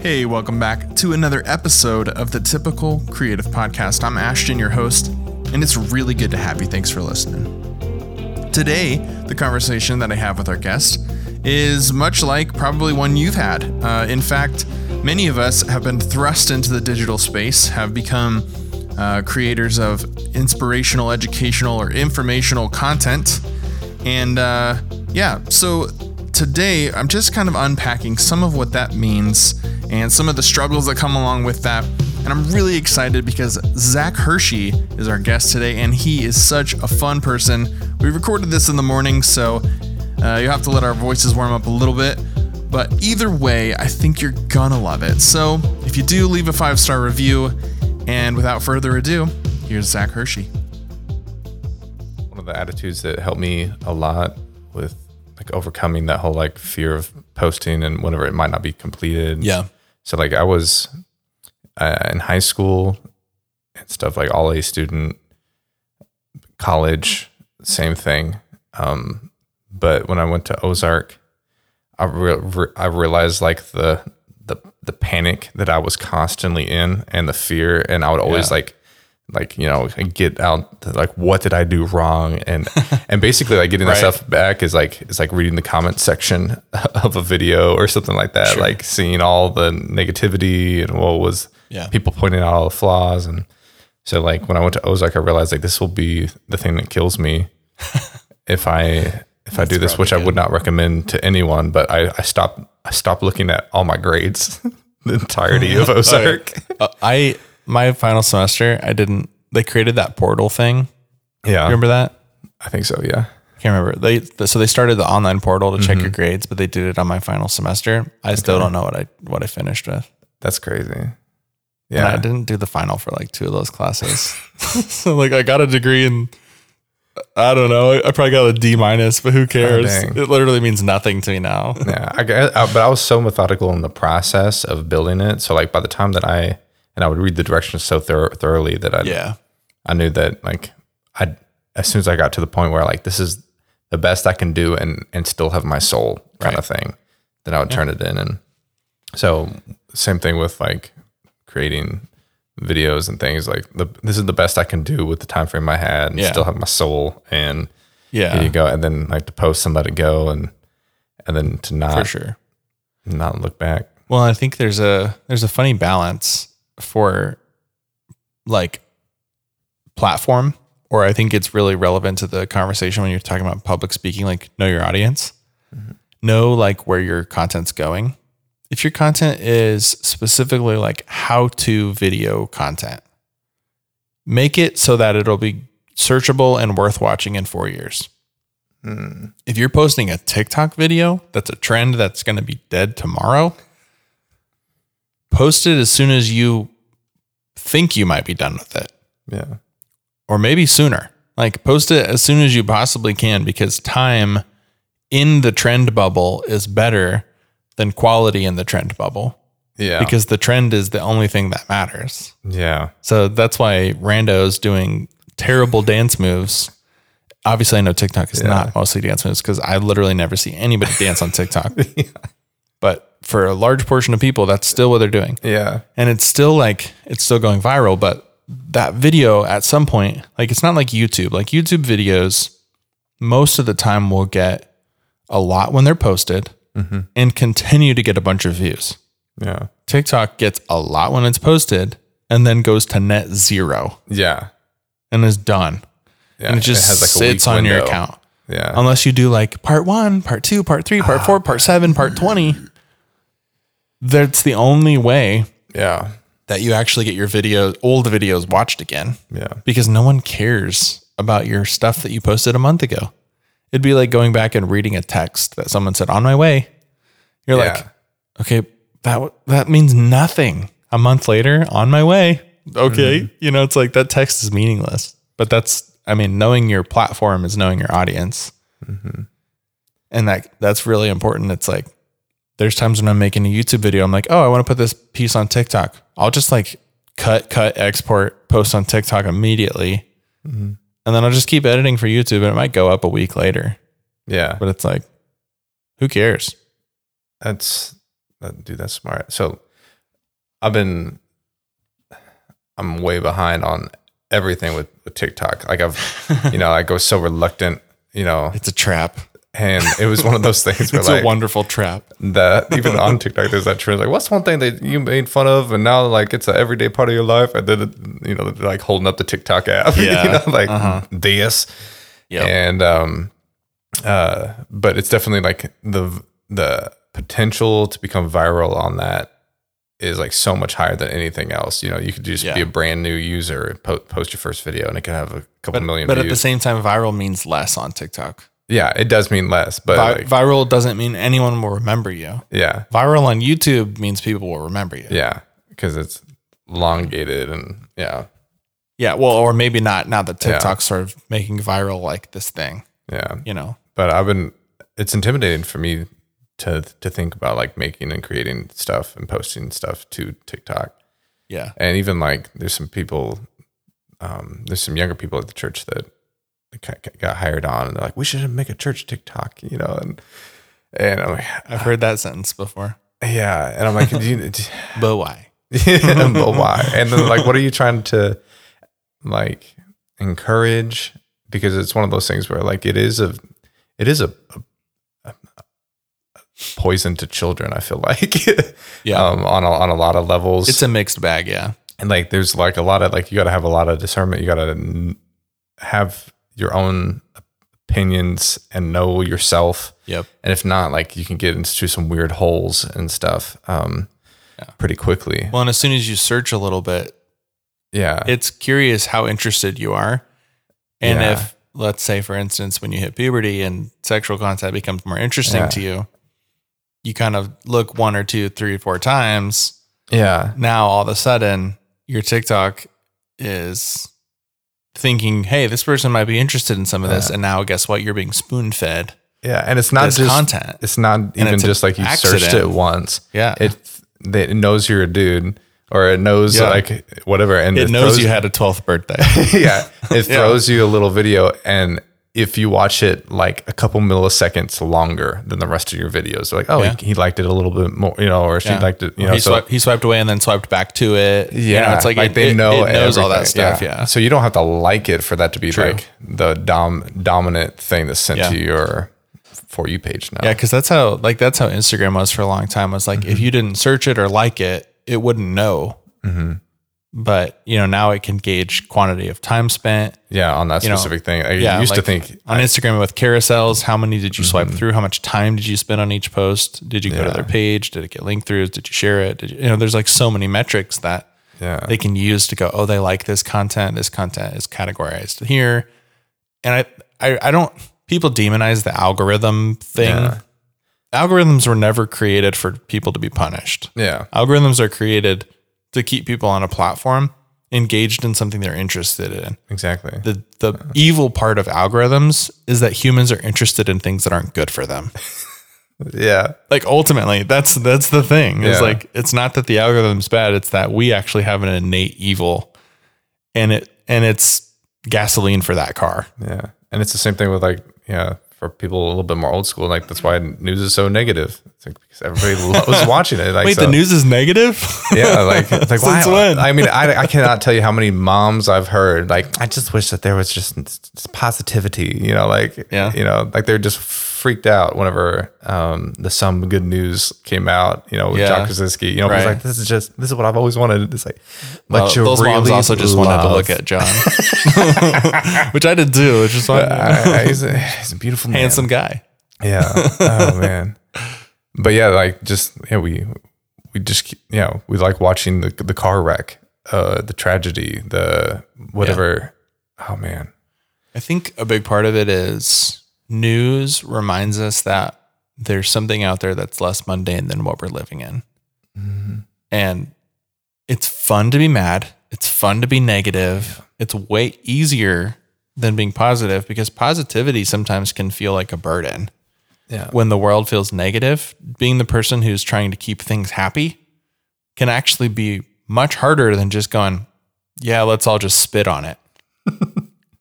Hey, welcome back to another episode of the Typical Creative Podcast. I'm Ashton, your host, and it's really good to have you. Thanks for listening. Today, the conversation that I have with our guest is much like probably one you've had. Uh, in fact, many of us have been thrust into the digital space, have become uh, creators of inspirational, educational, or informational content. And uh, yeah, so today I'm just kind of unpacking some of what that means and some of the struggles that come along with that. And I'm really excited because Zach Hershey is our guest today, and he is such a fun person. We recorded this in the morning, so uh, you have to let our voices warm up a little bit. But either way, I think you're gonna love it. So if you do, leave a five star review. And without further ado, here's Zach Hershey. One of the attitudes that helped me a lot with like overcoming that whole like fear of posting and whenever it might not be completed. Yeah. So like I was uh, in high school and stuff like all A student, college, same thing. Um, but when I went to Ozark, I re- re- I realized like the the the panic that I was constantly in and the fear, and I would always Yeah. like like you know get out to, like what did I do wrong and and basically like getting Right. that stuff back is like is like reading the comment section of a video or something like that Sure. like seeing all the negativity and what was Yeah. people pointing out all the flaws and so like when I went to Ozark I realized like this will be the thing that kills me if I if I do this which I would not recommend to anyone but I I stopped I stopped looking at all my grades the entirety of Ozark Uh, I my final semester, I didn't. They created that portal thing. yeah Remember that? I think so yeah I can't remember. They so they started the online portal to check your mm-hmm. grades, but they did it on my final semester. I still don't know what I what I finished with. That's crazy. And Yeah. I didn't do the final for like two of those classes. so like I got a degree in I don't know. I probably got a D minus, but who oh, cares? dang. it literally means nothing to me now. yeah. I, guess- I, uh, but I was so methodical in the process of building it. So like by the time that I and I would read the directions so thor- thoroughly that I Yeah. I knew that like I as soon as I got to the point where like this is the best I can do and and still have my soul kind Right. of thing, then I would turn it in. And so same thing with like creating videos and things like the this is the best I can do with the time frame I had and Yeah. still have my soul and Yeah. here you go. And then like to post and let it go and and then to For not sure. not look back. Well, I think there's a there's a funny balance for like platform, or I think it's really relevant to the conversation when you're talking about public speaking. Like, know your audience, mm-hmm. know like where your content's going. If your content is specifically like how to video content, make it so that it'll be searchable and worth watching in four years. Hmm. If you're posting a TikTok video that's a trend that's going to be dead tomorrow, post it as soon as you think you might be done with it, Yeah. or maybe sooner. Like, post it as soon as you possibly can because time in the trend bubble is better than quality in the trend bubble Yeah. because the trend is the only thing that matters. yeah. So that's why Rando's doing terrible dance moves. Obviously, I know TikTok is Yeah. not mostly dance moves because I literally never see anybody dance on TikTok. yeah. But for a large portion of people, that's still what they're doing. Yeah. And it's still like, it's still going viral. But that video at some point, like, it's not like YouTube. Like, YouTube videos, most of the time will get a lot when they're posted mm-hmm. and continue to get a bunch of views. Yeah. TikTok gets a lot when it's posted and then goes to net zero Yeah. and is done. Yeah. and it just has, like, a sits on your window. account. Yeah. Unless you do like part one, part two, part three, part four, part seven, part 20. That's the only way yeah. that you actually get your videos, old videos watched again Yeah. because no one cares about your stuff that you posted a month ago. It'd be like going back and reading a text that someone said on my way. You're Yeah. like, okay, that that means nothing. A month later, on my way. Okay, mm-hmm. you know, it's like that text is meaningless. But that's, I mean, knowing your platform is knowing your audience, mm-hmm. and that that's really important. It's like there's times when I'm making a YouTube video, I'm like, oh, I want to put this piece on TikTok. I'll just like cut, cut, export, post on TikTok immediately. Mm-hmm. And then I'll just keep editing for YouTube and it might go up a week later. Yeah. But it's like, who cares? That's that, dude. That's smart. So I've been I'm way behind on everything with, with TikTok. Like I've you know, I go so reluctant, you know, It's a trap. And it was one of those things where It's like a wonderful trap. that even on TikTok there's that trend like what's one thing that you made fun of and now like it's an everyday part of your life and then you know like holding up the TikTok app Yeah. you know like Uh-huh. this Yep. and um uh but it's definitely like the the potential to become viral on that is like so much higher than anything else you know you could just Yeah. be a brand new user po- post your first video and it could have a couple But, million but at the same time, viral means less on TikTok. Yeah it does mean less but Vi- like, viral doesn't mean anyone will remember you. yeah Viral on YouTube means people will remember you. yeah because it's elongated and yeah Yeah, well, or maybe not. Now that Yeah. TikTok's sort of making viral like this thing, yeah you know. but I've been it's intimidating for me to to think about like making and creating stuff and posting stuff to TikTok. Yeah, And even like there's some people um there's some younger people at the church that got hired on and they're like we should make a church TikTok, you know, and and I'm like I've heard that sentence before. yeah, and I'm like do you, do, But why? but why? And then like what are you trying to like encourage because it's one of those things where like it is a it is a, a, a poison to children i feel like Yeah, um on a, on a lot of levels it's a mixed bag. Yeah, and like there's like a lot of like you got to have a lot of discernment you got to have your own opinions and know yourself yep. and if not like you can get into some weird holes and stuff um pretty quickly Well, and as soon as you search a little bit, yeah it's curious how interested you are. And Yeah. if, let's say, for instance, when you hit puberty and sexual content becomes more interesting Yeah. to you, you kind of look one or two, three, four times. yeah Now, all of a sudden, your TikTok is thinking, hey, this person might be interested in some of this. Uh. And now, guess what? You're being spoon fed Yeah, and it's not just content. It's not even it's just like you searched it once. Yeah. it it knows you're a dude, or it knows Yeah. like whatever, and It knows throws- you had a 12th birthday. yeah, it throws you a little video, and if you watch it like a couple milliseconds longer than the rest of your videos, like oh, Yeah. he, he liked it a little bit more, you know, or she Yeah. liked it, you know, he, so. swiped, he swiped away and then swiped back to it. You yeah, know, it's like, it, they know it knows all that stuff. Yeah. So you don't have to like it for that to be True. like the dom dominant thing that's sent Yeah. to your for you page now. Yeah, because that's how like that's how Instagram was for a long time. It Was like Mm-hmm. if you didn't search it or like it, it wouldn't know. Mm-hmm. But you know now it can gauge quantity of time spent. yeah, on that You know, specific thing. I Yeah, used to think on Instagram with carousels, how many did you Mm-hmm. swipe through? How much time did you spend on each post? Did you go to their page? Did it get linked through? Did you share it? Did you, you know? There's like so many metrics that Yeah. they can use to go. Oh, they like this content. This content is categorized here, and I I, I don't. People demonize the algorithm thing. Yeah. Algorithms were never created for people to be punished. yeah. Algorithms are created to keep people on a platform engaged in something they're interested in. Exactly. The the evil part of algorithms is that humans are interested in things that aren't good for them. Yeah. Like ultimately, that's that's the thing. It's Yeah. like it's not that the algorithm's bad, it's that we actually have an innate evil and it and it's gasoline for that car. Yeah. And it's the same thing with like, yeah, for people a little bit more old school. Like that's why news is so negative. It's like because everybody loves watching it. Like Wait, so- the news is negative? Yeah, like like Since why? when? I mean, I, I cannot tell you how many moms I've heard. Like, I just wish that there was just, just positivity. You know, like Yeah. you know, like they're just freaked out whenever um, the some good news came out. You know, with Yeah. John Krasinski. You know, it's Right. like this is just this is what I've always wanted. It's like, but Well, you those really moms also just wanted to look at John, which I did too. Which is why I- I- he's, a, he's a beautiful man. handsome guy. Yeah. Oh man. But yeah, like just yeah, we we just you know we like watching the the car wreck, uh, the tragedy, the whatever. Oh man. I think a big part of it is news reminds us that there's something out there that's less mundane than what we're living in. Mm-hmm. And it's fun to be mad. It's fun to be negative. It's way easier than being positive because positivity sometimes can feel like a burden. Yeah. When the world feels negative, being the person who's trying to keep things happy can actually be much harder than just going, yeah, let's all just spit on it.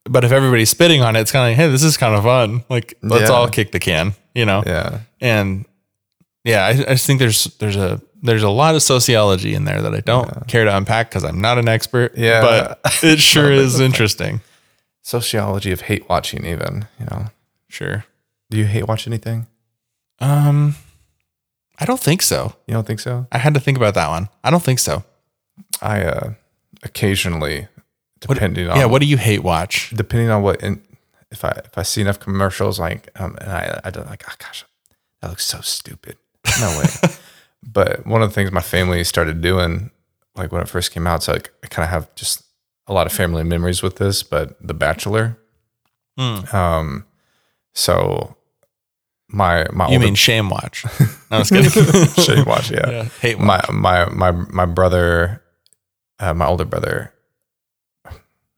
but if everybody's spitting on it, it's kind of like, hey, this is kind of fun. Like, let's Yeah. all kick the can, you know? Yeah. And yeah, I, I just think there's there's a there's a lot of sociology in there that I don't care to unpack because I'm not an expert. Yeah. but it sure is interesting. Sociology of hate watching, even you know. Sure. Do you hate watch anything? Um, I don't think so. You don't think so? I had to think about that one. I don't think so. I uh, occasionally, depending on Yeah. What do you hate watch? depending on what in, if I if I see enough commercials like um and I I don't like oh gosh that looks so stupid no way but one of the things my family started doing like when it first came out so like, I kind of have just a lot of family memories with this but The Bachelor Hmm. um so my my You older mean shame watch? No, I was kidding. Shame watch yeah. Yeah, hate watch. my my my my brother uh, my older brother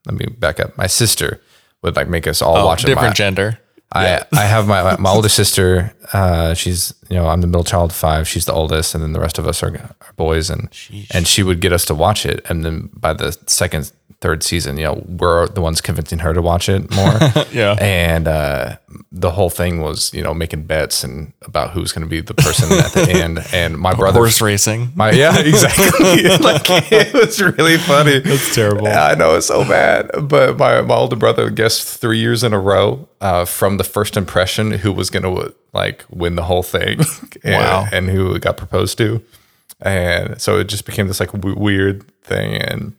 let me back up my sister would like make us all Oh, watch it different My- gender. I I have my my older sister. Uh, she's you know I'm the middle child of five. She's the oldest, and then the rest of us are, are boys. And Sheesh. and she would get us to watch it, and then by the second third season, you know we're the ones convincing her to watch it more. Yeah. And uh, the whole thing was you know making bets and about who's going to be the person at the end. And my brother Horse racing. my yeah, exactly. like it was really funny. That's terrible. Yeah, I know it's so bad. But my my older brother guessed three years in a row uh, from the first impression who was gonna like win the whole thing. and, Wow. And who got proposed to, and so it just became this like w- weird thing. And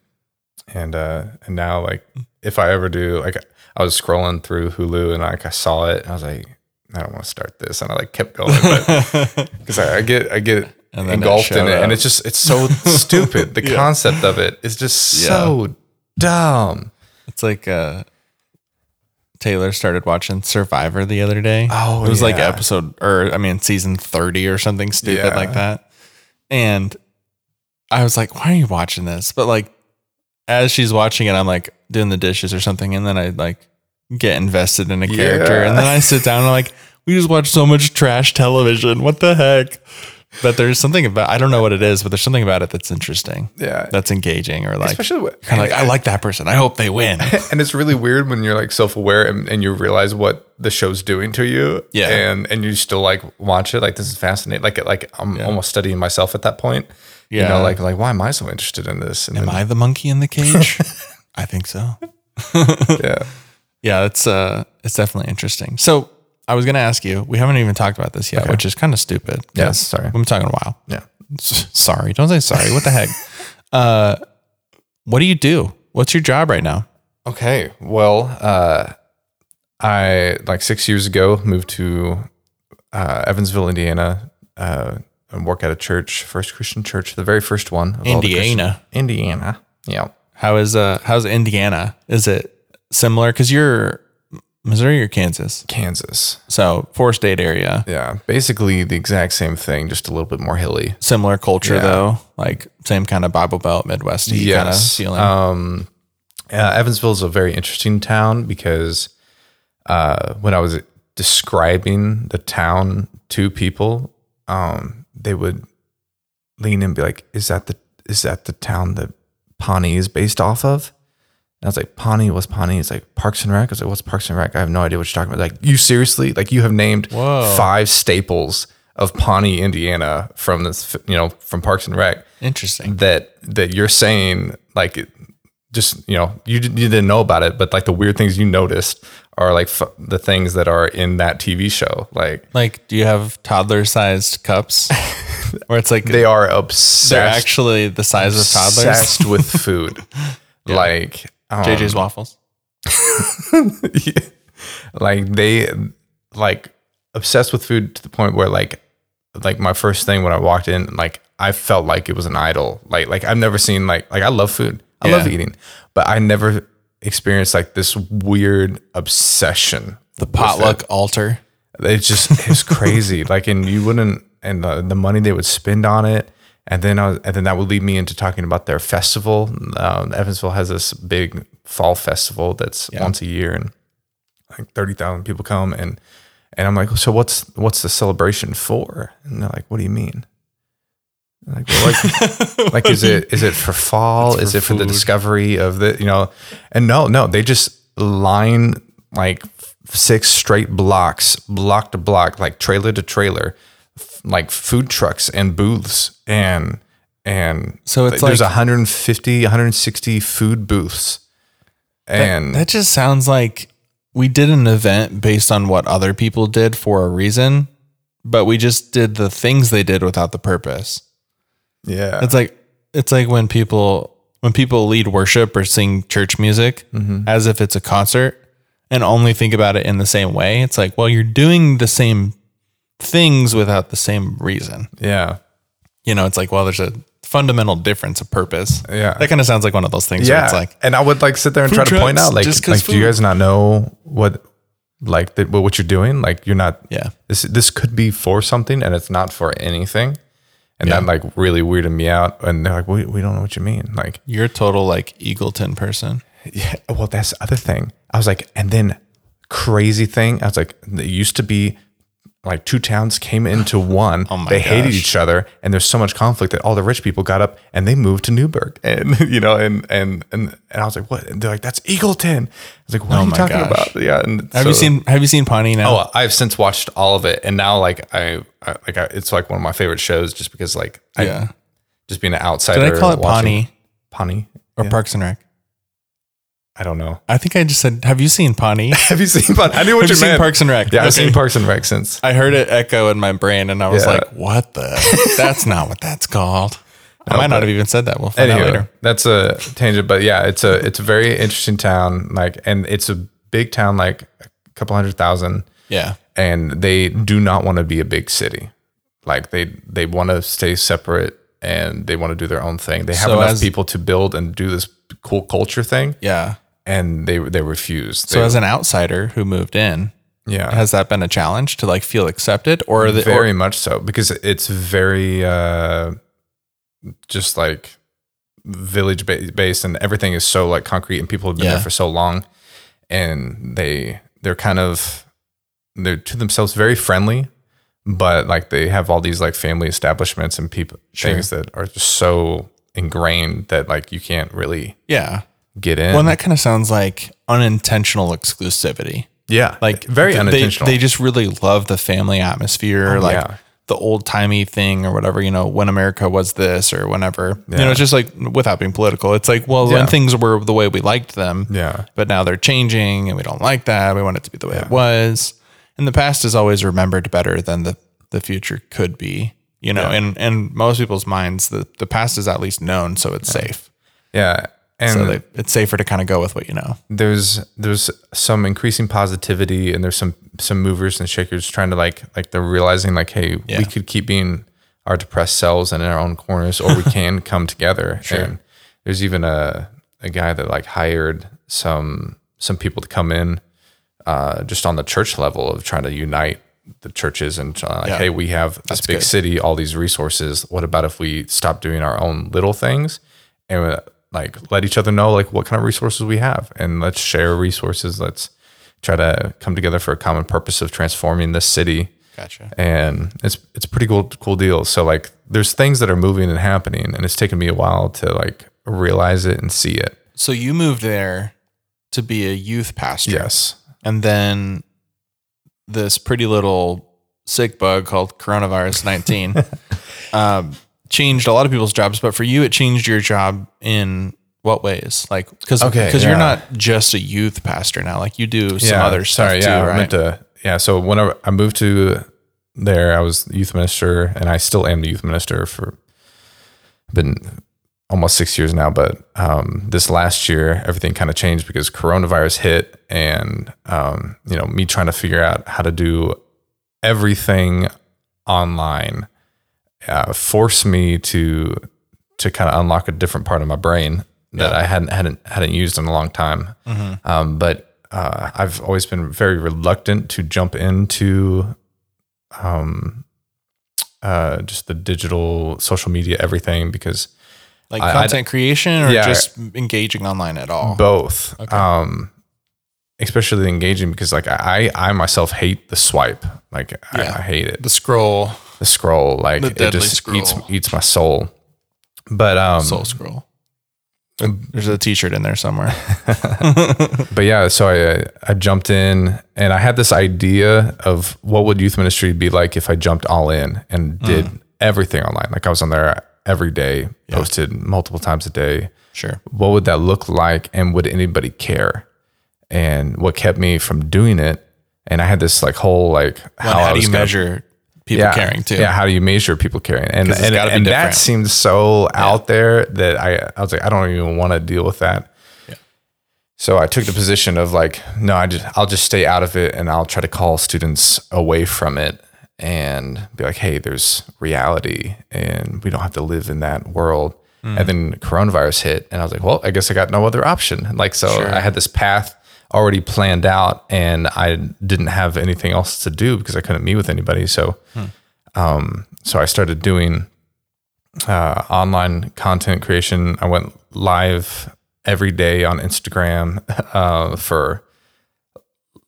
and uh and now like if I ever do like I was scrolling through Hulu and like I saw it and I was like I don't want to start this and I like kept going because I, I get I get engulfed in it and it's just it's so stupid the concept of it is just so dumb It's like uh, Taylor started watching Survivor the other day. Oh, it was like episode or I mean season thirty or something stupid Yeah. like that. And I was like, "Why are you watching this?" But like, as she's watching it, I'm like doing the dishes or something, and then I like get invested in a character, Yeah. and then I sit down and I'm like, "We just watch so much trash television. What the heck?" But there's something about I don't know what it is, but there's something about it that's interesting. Yeah. that's engaging or like especially kind of like I like that person. I hope they win. and it's really weird when you're like self-aware and, and you realize what the show's doing to you Yeah. and and you still like watch it like this is fascinating like like i'm almost studying myself at that point you Yeah. know like like why am i so interested in this and Am then, I the monkey in the cage? I think so. yeah Yeah, it's uh it's definitely interesting. So I was gonna ask you, we haven't even talked about this yet, which is kind of stupid. Yeah, sorry. We've been talking a while. yeah sorry. Don't say sorry. What the heck? Uh what do you do? What's your job right now? Okay. Well, uh, I like six years ago moved to uh, Evansville, Indiana, uh, and work at a church, First Christian Church, the very first one. of all the Christian- Indiana. Indiana. Yeah. How is uh how's Indiana? Is it similar? Because you're Missouri or Kansas. Kansas. So four state area. Yeah. Basically the exact same thing, just a little bit more hilly. Similar culture Yeah. though. Like same kind of Bible Belt, Midwest kind of feeling. Um, yeah, Evansville is a very interesting town because uh, when I was describing the town to people, um, they would lean in and be like, "Is that the is that the town that Pawnee is based off of?" And I was like, "Pawnee, what's Pawnee?" It's like Parks and Rec. I was like, "What's Parks and Rec?" I have no idea what you're talking about. Like, you seriously? Like, you have named Whoa. five staples of Pawnee, Indiana, from this, you know, from Parks and Rec Interesting. that that you're saying like just you know you, you didn't know about it but like the weird things you noticed are like f- the things that are in that tv show like Like, do you have toddler sized cups? Where it's like they are obsessed they're actually the size of toddlers. obsessed with food like um, JJ's waffles. like they like obsessed with food to the point where like like my first thing when I walked in like I felt like it was an idol like like I've never seen like like I love food I love eating but I never experienced like this weird obsession The potluck altar. it's just it's crazy. Like and you wouldn't and the, the money they would spend on it and then I was, and then that would lead me into talking about their festival. Um, Evansville has this big fall festival that's once a year and like 30,000 people come and and I'm like so what's what's the celebration for? And they're like what do you mean like, like, like is it is it for fall? Is it for the discovery of the you know and no no they just line like six straight blocks block to block like trailer to trailer f- like food trucks and booths and and So it's like there's like- 150 160 food booths. And That just sounds like we did an event based on what other people did for a reason, but we just did the things they did without the purpose. Yeah It's like it's like when people when people lead worship or sing church music mm-hmm. as if it's a concert and only think about it in the same way. It's like, well, you're doing the same things without the same reason. yeah You know, it's like, well, there's a fundamental difference of purpose. Yeah. That kind of sounds like one of those things where yeah it's like, and i would like sit there and try to point out like, like do you guys not know what like the, what you're doing like you're not Yeah. this this could be for something and it's not for anything and Yeah. that like really weirded me out and they're like we, we don't know what you mean like you're a total like Eagleton person. Yeah. Well, that's the other thing. I was like, and then crazy thing. I was like, it used to be like two towns came into one. Oh they hated each other, and there's so much conflict that all the rich people got up and they moved to Newburgh, and you know, and and and and I was like, what? And they're like, that's Eagleton. I was like, what Oh are you talking gosh. about? Yeah. And Have you seen Have you seen Pawnee now? Oh, I've since watched all of it, and now like I, I like I, it's like one of my favorite shows, just because like I, yeah. just being an outsider. Did I call it watching- Pawnee Pawnee? or Parks and Rec? I don't know. I think I just said, "Have you seen Pawnee?" Have you seen? Pawnee? I knew what Have you you seen meant. Parks and Rec? Yeah, I've seen Parks and Rec since. I heard it echo in my brain, and I was Yeah. like, "What the? That's not what that's called." I might not have even said that. We'll find out later. that's a tangent, but yeah, it's a it's a very interesting town. Like, and it's a big town, like a couple hundred thousand, Yeah, and they do not want to be a big city. Like they they want to stay separate and they want to do their own thing. They have So enough as- people to build and do this cool culture thing, yeah. And they they refuse. So as an outsider who moved in, yeah, has that been a challenge to like feel accepted, or the, very or, much so because it's very uh just like village ba- based and everything is so like concrete and people have been Yeah. there for so long and they they're kind of they're to themselves very friendly but like they have all these like family establishments and people things that are just so ingrained that like you can't really yeah. Get in Well, and that kind of sounds like unintentional exclusivity. yeah Like very they- unintentional They, just really love the family atmosphere, oh, like yeah. the old timey thing or whatever. You know, when America was this or whenever. You know, it's just like without being political. It's like, well, Yeah. when things were the way we liked them, yeah but now they're changing and we don't like that. We want it to be the way it was. And the past is always remembered better than the, the future could be. You know, and in most people's minds, the, the past is at least known, so it's safe. yeah and So they, it's safer to kind of go with what you know. there's there's some increasing positivity and there's some some movers and shakers trying to like like they're realizing like hey Yeah. we could keep being our depressed selves and in our own corners or we can come together and there's even a a guy that like hired some some people to come in uh just on the church level of trying to unite the churches and trying like Yeah. hey we have this big good. city all these resources what about if we stop doing our own little things and uh, like let each other know like what kind of resources we have. And let's share resources. Let's try to come together for a common purpose of transforming this city. Gotcha. and it's it's a pretty cool cool deal. So like there's things that are moving and happening and it's taken me a while to like realize it and see it. So you moved there to be a youth pastor. yes. And then this pretty little sick bug called coronavirus 19 um, changed a lot of people's jobs. But for you, it changed your job in what ways? Like, because Okay, because you're not just a youth pastor now. Like you do some other stuff sorry too, yeah I right? meant to yeah so whenever I moved to there I was youth minister and I still am the youth minister for been almost six years now, but um, this last year everything kind of changed because coronavirus hit, and um, you know me trying to figure out how to do everything online uh, forced me to to kind of unlock a different part of my brain that I hadn't hadn't hadn't used in a long time. Um, but uh, I've always been very reluctant to jump into um, uh, just the digital social media everything because like I- I- content creation or Yeah. just engaging online at all? both um especially engaging because like i i myself hate the swipe like Yeah. I, I hate it the scroll, the scroll like The it just eats scroll. eats my soul but um soul scroll. There's a T-shirt in there somewhere. but yeah, so I I jumped in and I had this idea of what would youth ministry be like if I jumped all in and did everything online. Like I was on there every day, posted multiple times a day. Sure. What would that look like and would anybody care? And what kept me from doing it and I had this like whole like How, I do you gonna- measure people yeah, caring too? Yeah, how do you measure people caring? And and, and that seemed so out there that I I was like I don't even want to deal with that. So I took the position of like, no, I just I'll just stay out of it and I'll try to call students away from it and be like, hey, there's reality and we don't have to live in that world. Hmm. And then coronavirus hit and I was like, well, I guess I got no other option. Like so I had this path already planned out and I didn't have anything else to do because I couldn't meet with anybody. So um so I started doing uh, online content creation. I went live every day on Instagram uh, for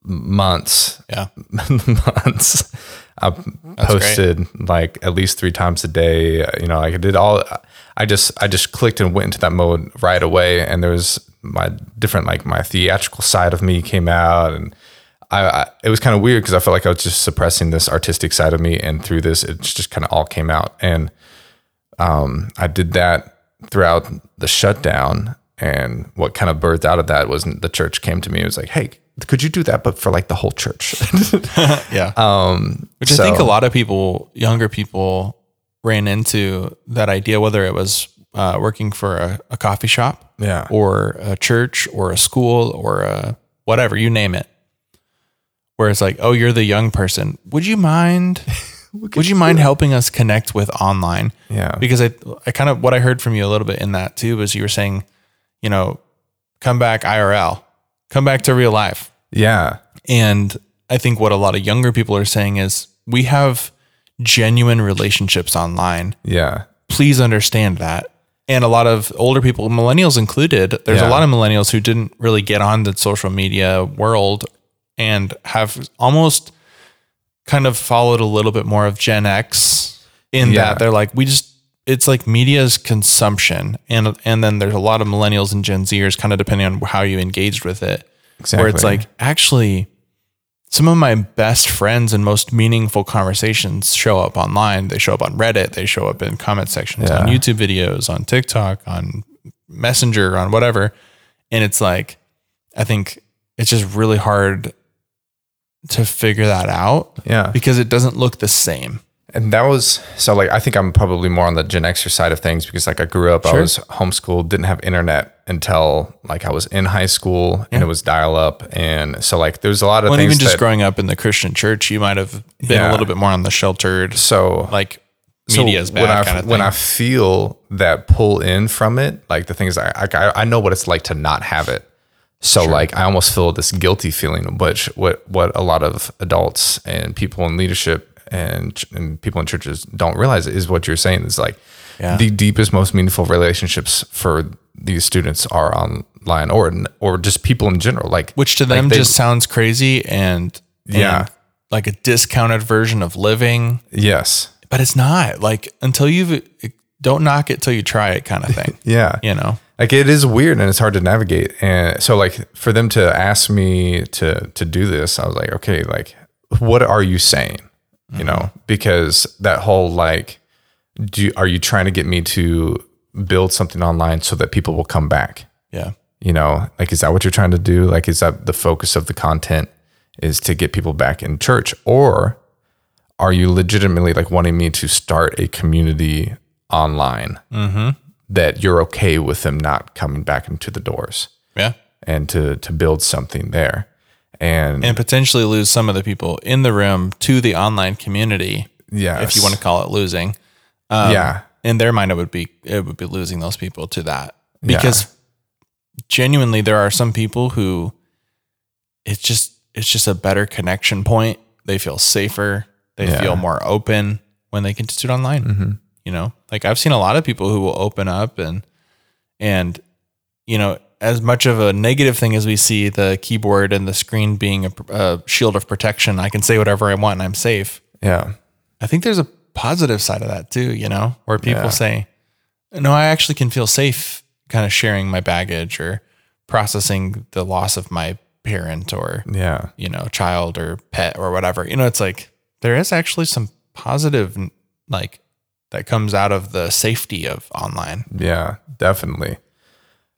months. Yeah. months. I posted like at least three times a day. You know, like I did all. I just I just clicked and went into that mode right away, and there was my different like my theatrical side of me came out, and I, I it was kind of weird because I felt like I was just suppressing this artistic side of me, and through this, it just kind of all came out, and um, I did that throughout the shutdown. And what kind of birthed out of that was the church came to me. It was like, hey, could you do that, but for like the whole church? Yeah. um, Which I think a lot of people, younger people, ran into that idea, whether it was uh, working for a, a coffee shop, Yeah. or a church, or a school, or a whatever you name it. Where it's like, oh, you're the young person. Would you mind? would you mind helping us connect with online? Yeah. Because I, I kind of what I heard from you a little bit in that too was you were saying, you know, come back IRL, come back to real life. Yeah. And I think what a lot of younger people are saying is we have genuine relationships online. Yeah. Please understand that. And a lot of older people, millennials included, there's a lot of millennials who didn't really get on the social media world and have almost kind of followed a little bit more of Gen X in Yeah. that they're like, we just, it's like media's consumption. And, and then there's a lot of millennials and Gen Zers kind of depending on how you engaged with it where it's like actually some of my best friends and most meaningful conversations show up online. They show up on Reddit, they show up in comment sections on YouTube videos, on TikTok, on Messenger, on whatever. And it's like I think it's just really hard to figure that out Yeah. because it doesn't look the same. And that was so like I think I'm probably more on the Gen Xer side of things because like I grew up, I was homeschooled, didn't have internet until like I was in high school and it was dial up. And so like there's a lot of Well, things even just that, growing up in the Christian church, you might have been Yeah. a little bit more on the sheltered, so like media is bad when I, kind of thing. when I feel that pull in from it, like the things I, I I know what it's like to not have it. So like I almost feel this guilty feeling, which what what a lot of adults and people in leadership and, and people in churches don't realize is what you're saying. Is like Yeah. the deepest, most meaningful relationships for these students are online or or just people in general. Like which to like them they- just sounds crazy and, and Yeah. like a discounted version of living. Yes, but it's not like until you've eh, don't knock it till you try it kind of thing. Yeah, you know? Like it is weird and it's hard to navigate. And so like for them to ask me to to do this i was like okay like what are you saying you know because that whole like do are you trying to get me to build something online so that people will come back? Yeah. You know like is that what you're trying to do? Like is that the focus of the content is to get people back in church? Or are you legitimately like wanting me to start a community online mm-hmm. that you're okay with them not coming back into the doors? Yeah. And to to build something there and, and potentially lose some of the people in the room to the online community yeah if you want to call it losing. Um, yeah. in their mind it would be it would be losing those people to that. Because genuinely there are some people who it's just it's just a better connection point. They feel safer. They Yeah. feel more open when they can just do it online mm-hmm. you know? Like i've seen a lot of people who will open up and and you know as much of a negative thing as we see the keyboard and the screen being a, a shield of protection i can say whatever i want and i'm safe yeah I think there's a positive side of that too, you know, where people Yeah. say, no, I actually can feel safe kind of sharing my baggage or processing the loss of my parent or Yeah. you know child or pet or whatever. You know, it's like there is actually some positive like that comes out of the safety of online. Yeah, definitely.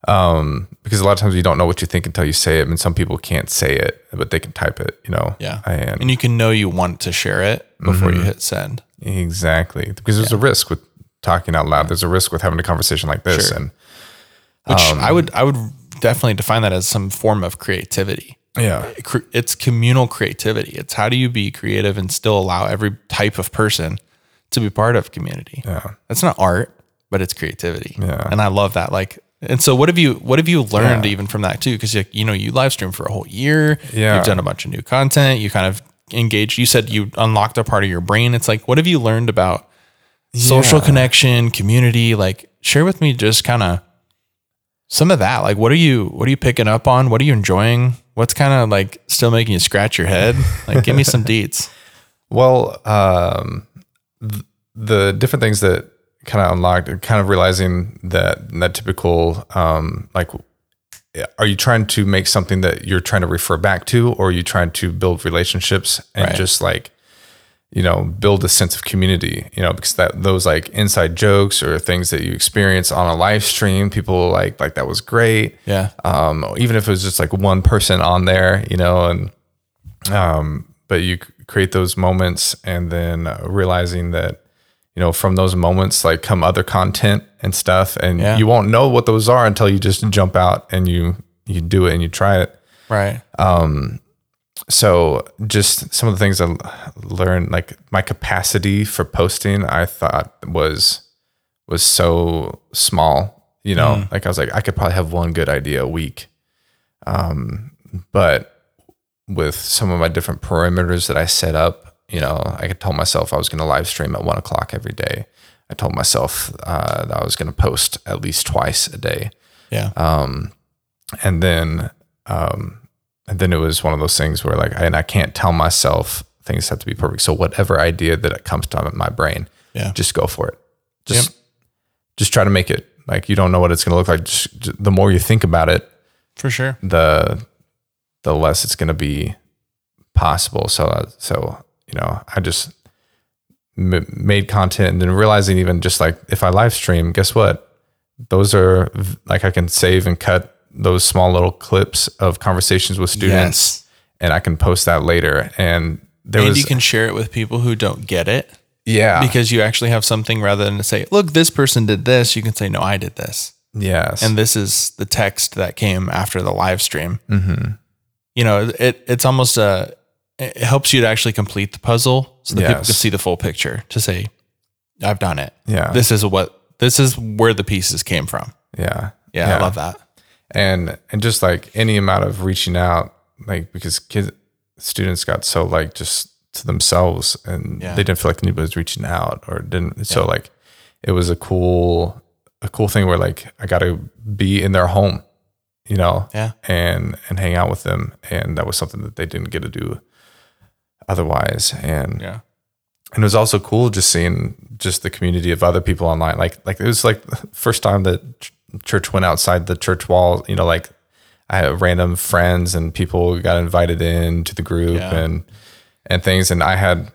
Um, because a lot of times you don't know what you think until you say it. and some people can't say it, but they can type it, you know? Yeah. And, And you can know you want to share it before Mm-hmm. you hit send. exactly. Because there's a risk with talking out loud. There's a risk with having a conversation like this. Sure. And Which Um, I would I would definitely define that as some form of creativity. yeah, It's communal creativity. It's how do you be creative and still allow every type of person to be part of community. yeah. That's not art, but it's creativity. Yeah. And I love that. Like, and so what have you, what have you learned even from that too? Cause you, you know, you live stream for a whole year. Yeah. You've done a bunch of new content. You kind of engaged. You said you unlocked a part of your brain. It's like, what have you learned about social Yeah. connection, community? Like share with me just kind of some of that. Like, what are you, what are you picking up on? What are you enjoying? What's kind of like still making you scratch your head? Like, give me some deets. Well, um, th- the different things that kind of unlocked, kind of realizing that that typical, um, like, are you trying to make something that you're trying to refer back to, or are you trying to build relationships and Right. just like, you know, build a sense of community? You know, because that those like inside jokes or things that you experience on a live stream, people like like that was great Yeah. um, even if it was just like one person on there, you know, and um, but you create those moments and then realizing that you know from those moments like come other content and stuff, and Yeah. you won't know what those are until you just jump out and you you do it and you try it. Right. Um, So just some of the things I learned, like my capacity for posting, I thought was was so small. You know, like I was like, I could probably have one good idea a week. Um, but with some of my different parameters that I set up, you know, I could tell myself I was going to live stream at one o'clock every day. I told myself uh, that I was going to post at least twice a day Yeah. Um, and then um and then it was one of those things where like and I can't tell myself things have to be perfect. So whatever idea that it comes to my brain, Yeah. just go for it. Just just try to make it. Like you don't know what it's going to look like. Just, just- the more you think about it, For sure. the the less it's going to be possible. So uh, so you know, I just m- made content and then realizing even just like if I live stream, guess what? Those are like I can save and cut those small little clips of conversations with students, Yes. and I can post that later. And there and was you can share it with people who don't get it yeah because you actually have something rather than to say, look, this person did this. You can say, no, I did this. yes And this is the text that came after the live stream. Mm-hmm. You know, it it's almost a, it helps you to actually complete the puzzle so that people can see the full picture to say, I've done it. Yeah. This is what, this is where the pieces came from. yeah Yeah. I love that. and and just like any amount of reaching out like because kids students got so like just to themselves and Yeah. they didn't feel like anybody was reaching out or didn't so like it was a cool a cool thing where like i got to be in their home you know Yeah. and and hang out with them and that was something that they didn't get to do otherwise and Yeah. and it was also cool just seeing just the community of other people online like like it was like the first time that ch- church went outside the church wall you know like i had random friends and people got invited in to the group Yeah. and and things and i had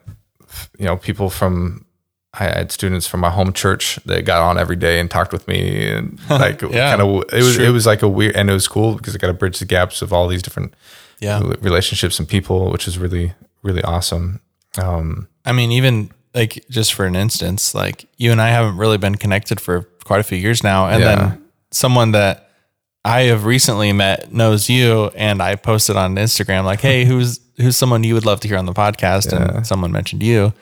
you know people from i had students from my home church that got on every day and talked with me and like Yeah, kind of it was true. it was like a weird and it was cool because i got to bridge the gaps of all these different Yeah. relationships and people which is really really awesome um I mean, even like just for an instance, like you and I haven't really been connected for quite a few years now. And Yeah. then someone that I have recently met knows you and I posted on Instagram like, Hey, who's who's someone you would love to hear on the podcast? And someone mentioned you,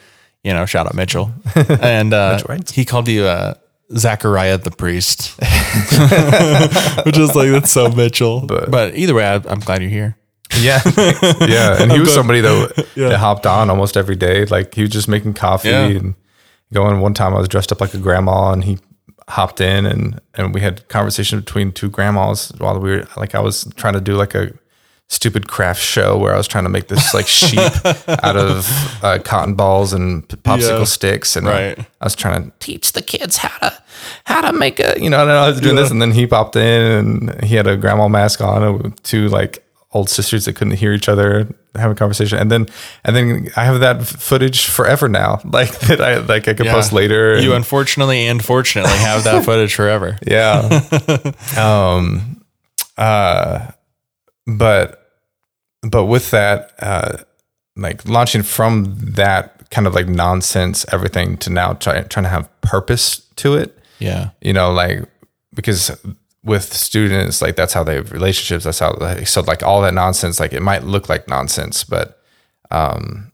you know, shout out Mitchell. And uh, right. he called you uh Zachariah the priest. Which is like that's so Mitchell. But, But- either way, I, I'm glad you're here. Yeah, yeah, and he was somebody that, that hopped on almost every day. Like he was just making coffee Yeah. and going. One time I was dressed up like a grandma, and he hopped in, and and we had conversation between two grandmas while we were like I was trying to do like a stupid craft show where I was trying to make this like sheep out of uh, cotton balls and popsicle Yeah. sticks, and Right. I was trying to teach the kids how to how to make a you know. And I was doing this, and then he popped in, and he had a grandma mask on, and two like old sisters that couldn't hear each other having a conversation, and then and then I have that footage forever now, like that I like I could Yeah. post later. You unfortunately and fortunately have that footage forever. yeah. um uh but but with that uh like launching from that kind of like nonsense everything to now try, trying to have purpose to it Yeah. you know like because with students like that's how they have relationships that's how like, so like all that nonsense like it might look like nonsense but um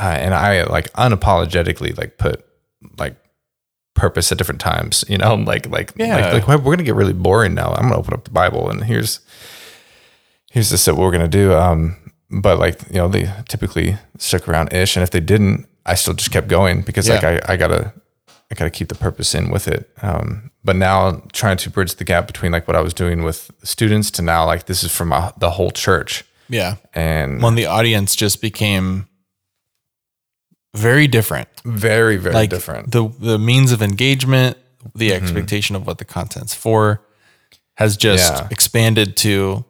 uh, and i like unapologetically like put like purpose at different times you know like like Yeah. like, like we're gonna get really boring now i'm gonna open up the bible and here's here's this what we're gonna do um but like you know they typically stuck around ish and if they didn't i still just kept going because like I, I gotta i gotta keep the purpose in with it um but now trying to bridge the gap between like what i was doing with students to now like this is from the whole church Yeah. and When the audience just became very different. very very like different the the means of engagement, the mm-hmm. expectation of what the content's for has just Yeah. expanded to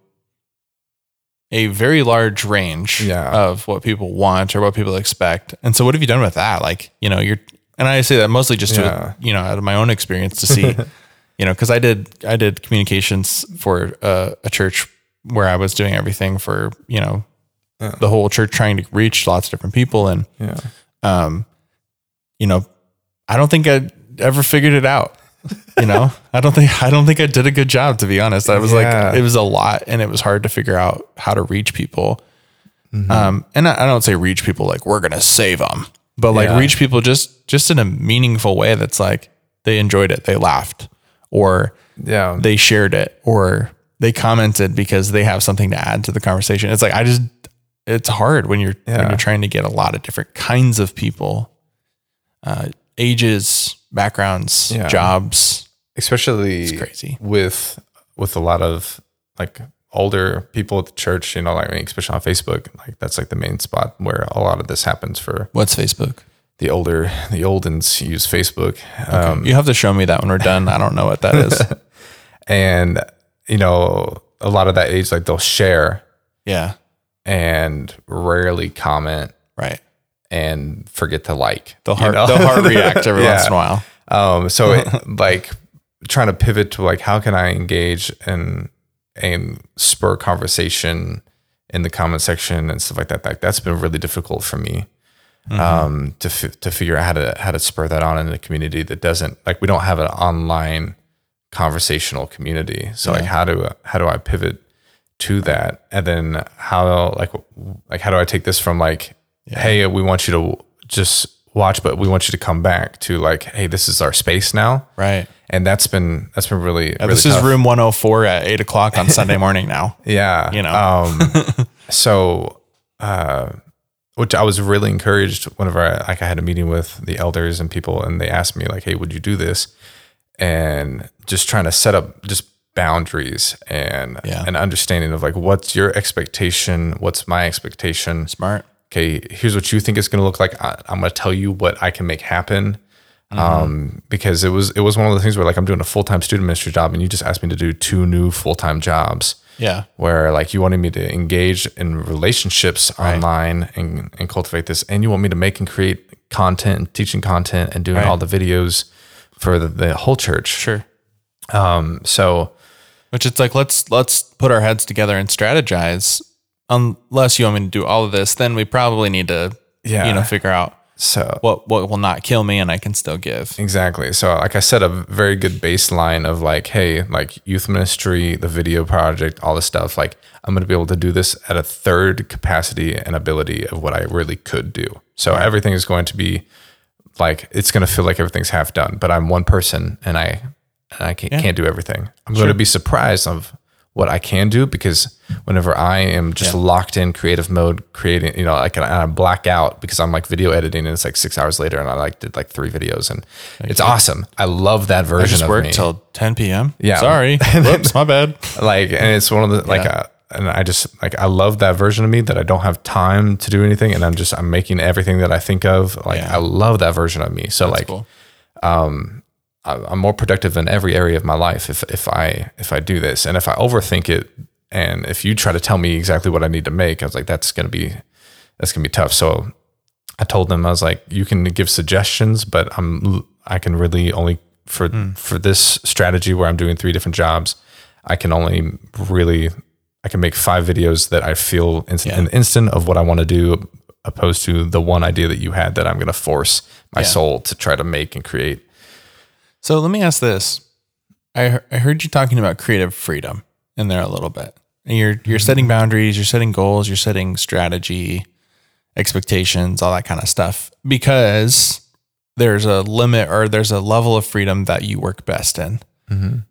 a very large range Yeah. of what people want or what people expect. And so what have you done with that? Like, you know, you're and I say that mostly just Yeah. to, you know, out of my own experience to see, you know, cuz I did I did communications for a, a church where I was doing everything for, you know, the whole church trying to reach lots of different people and yeah um, you know, I don't think I ever figured it out. You know, I don't think I don't think I did a good job to be honest. I was Yeah. like, it was a lot, and it was hard to figure out how to reach people. Mm-hmm. Um, and I, I don't say reach people like we're gonna save them, but like Yeah. reach people just just in a meaningful way. That's like they enjoyed it, they laughed, or yeah they shared it, or they commented because they have something to add to the conversation. It's like I just it's hard when you're when you're trying to get a lot of different kinds of people, uh, ages, backgrounds, Yeah. jobs. especially It's crazy. with with a lot of like older people at the church you know like especially on facebook like that's like the main spot where a lot of this happens for What's Facebook? the older the oldens use facebook um, you have to show me that when we're done. I don't know what that is. and you know a lot of that age like they'll share yeah, and rarely comment right. and forget to like They'll you heart know? they'll heart react every Yeah. once in a while. Um, so it, like trying to pivot to like how can I engage and and spur conversation in the comment section and stuff like that. Like that's been really difficult for me. Um, to fi- to figure out how to how to spur that on in a community that doesn't like we don't have an online conversational community. So like how do how do I pivot to that? And then how like like how do I take this from like hey we want you to just watch but we want you to come back to like hey this is our space now Right. and that's been that's been really, really this is tough. room 104 at eight o'clock on Sunday morning now. yeah you know. um so uh which I was really encouraged whenever I like I had a meeting with the elders and people and they asked me like hey would you do this and just trying to set up just boundaries and Yeah. an understanding of like what's your expectation what's my expectation Smart. Okay, here's what you think it's going to look like. I, I'm going to tell you what I can make happen. Mm-hmm. Um, because it was it was one of the things where like I'm doing a full time student ministry job, and you just asked me to do two new full time jobs. Yeah. Where like you wanted me to engage in relationships online and, and cultivate this, and you want me to make and create content, and teaching content, and doing Right. all the videos for the, the whole church. Sure. Um, so Which it's like let's let's put our heads together and strategize. Unless you want me to do all of this, then we probably need to Yeah. you know figure out so what what will not kill me and I can still give. Exactly. So like I said, a very good baseline of like, hey, like youth ministry, the video project, all this stuff, like I'm gonna be able to do this at a third capacity and ability of what I really could do. So everything is going to be like it's gonna feel like everything's half done, but I'm one person and I and I can't, can't do everything. I'm going to be surprised of what I can do because whenever I am just locked in creative mode, creating, you know, like and I black out because I'm like video editing and it's like six hours later and I like did like three videos and it's awesome. I love that version I just of worked till 10 p.m. Yeah. Sorry. Whoops, my bad. like, and it's one of the, like, Yeah. uh, and I just like I love that version of me that I don't have time to do anything, and I'm just I'm making everything that I think of. Like Yeah. I love that version of me. So like cool. I- I'm more productive in every area of my life if if I if I do this, and if I overthink it, and if you try to tell me exactly what I need to make, I was like, that's gonna be that's gonna be tough. So I told them I was like, you can give suggestions, but I'm I can really only for hmm. for this strategy where I'm doing three different jobs, I can only really I can make five videos that I feel in Yeah. an instant of what I want to do, opposed to the one idea that you had that I'm going to force my Yeah. soul to try to make and create. So let me ask this. I I heard you talking about creative freedom in there a little bit. And you're you're setting boundaries, you're setting goals, you're setting strategy, expectations, all that kind of stuff because there's a limit or there's a level of freedom that you work best in.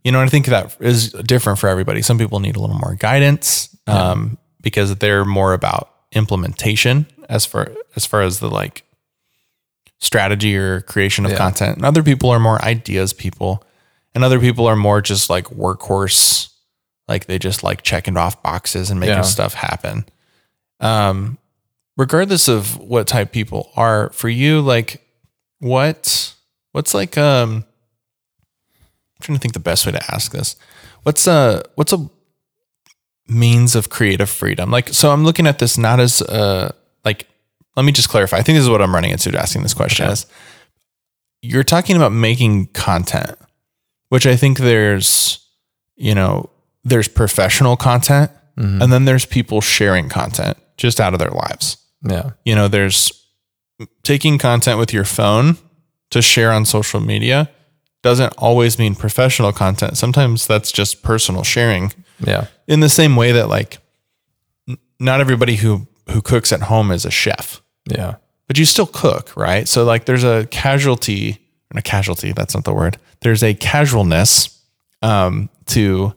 You know, and I think that is different for everybody. Some people need a little more guidance um, because they're more about implementation as far as far as the like strategy or creation of Yeah. content. And other people are more ideas people, and other people are more just like workhorse, like they just like checking off boxes and making Yeah. stuff happen. Um, regardless of what type people are, for you, like what what's like um I'm trying to think the best way to ask this. What's a what's a means of creative freedom? Like so I'm looking at this not as uh like let me just clarify. I think this is what I'm running into asking this question Okay. is you're talking about making content, which I think there's, you know, there's professional content mm-hmm. and then there's people sharing content just out of their lives. Yeah. You know, there's taking content with your phone to share on social media doesn't always mean professional content. Sometimes that's just personal sharing Yeah. in the same way that like not everybody who who cooks at home is a chef Yeah. but you still cook, right? So like there's a casualty, and a casualty, that's not the word. There's a casualness um, to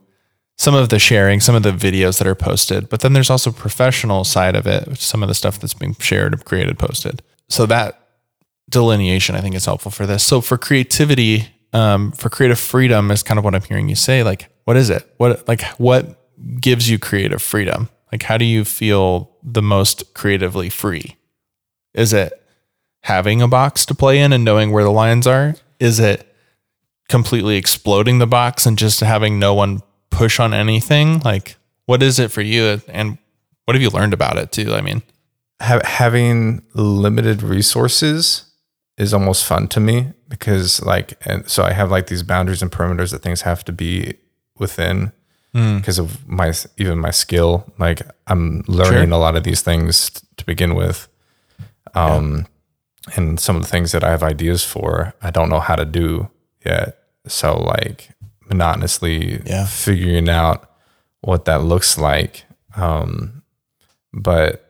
some of the sharing, some of the videos that are posted, but then there's also professional side of it, some of the stuff that's being shared, created, posted. So that delineation I think is helpful for this. So for creativity, um, for creative freedom is kind of what I'm hearing you say. Like, what is it? What like what gives you creative freedom? Like how do you feel the most creatively free? Is it having a box to play in and knowing where the lines are? Is it completely exploding the box and just having no one push on anything? Like, what is it for you? And what have you learned about it too? I mean, ha- having limited resources is almost fun to me because like and so i have like these boundaries and perimeters that things have to be within hmm. because of my even my skill like i'm learning Sure. a lot of these things to begin with um and some of the things that i have ideas for i don't know how to do yet so like monotonously Yeah. figuring out what that looks like um but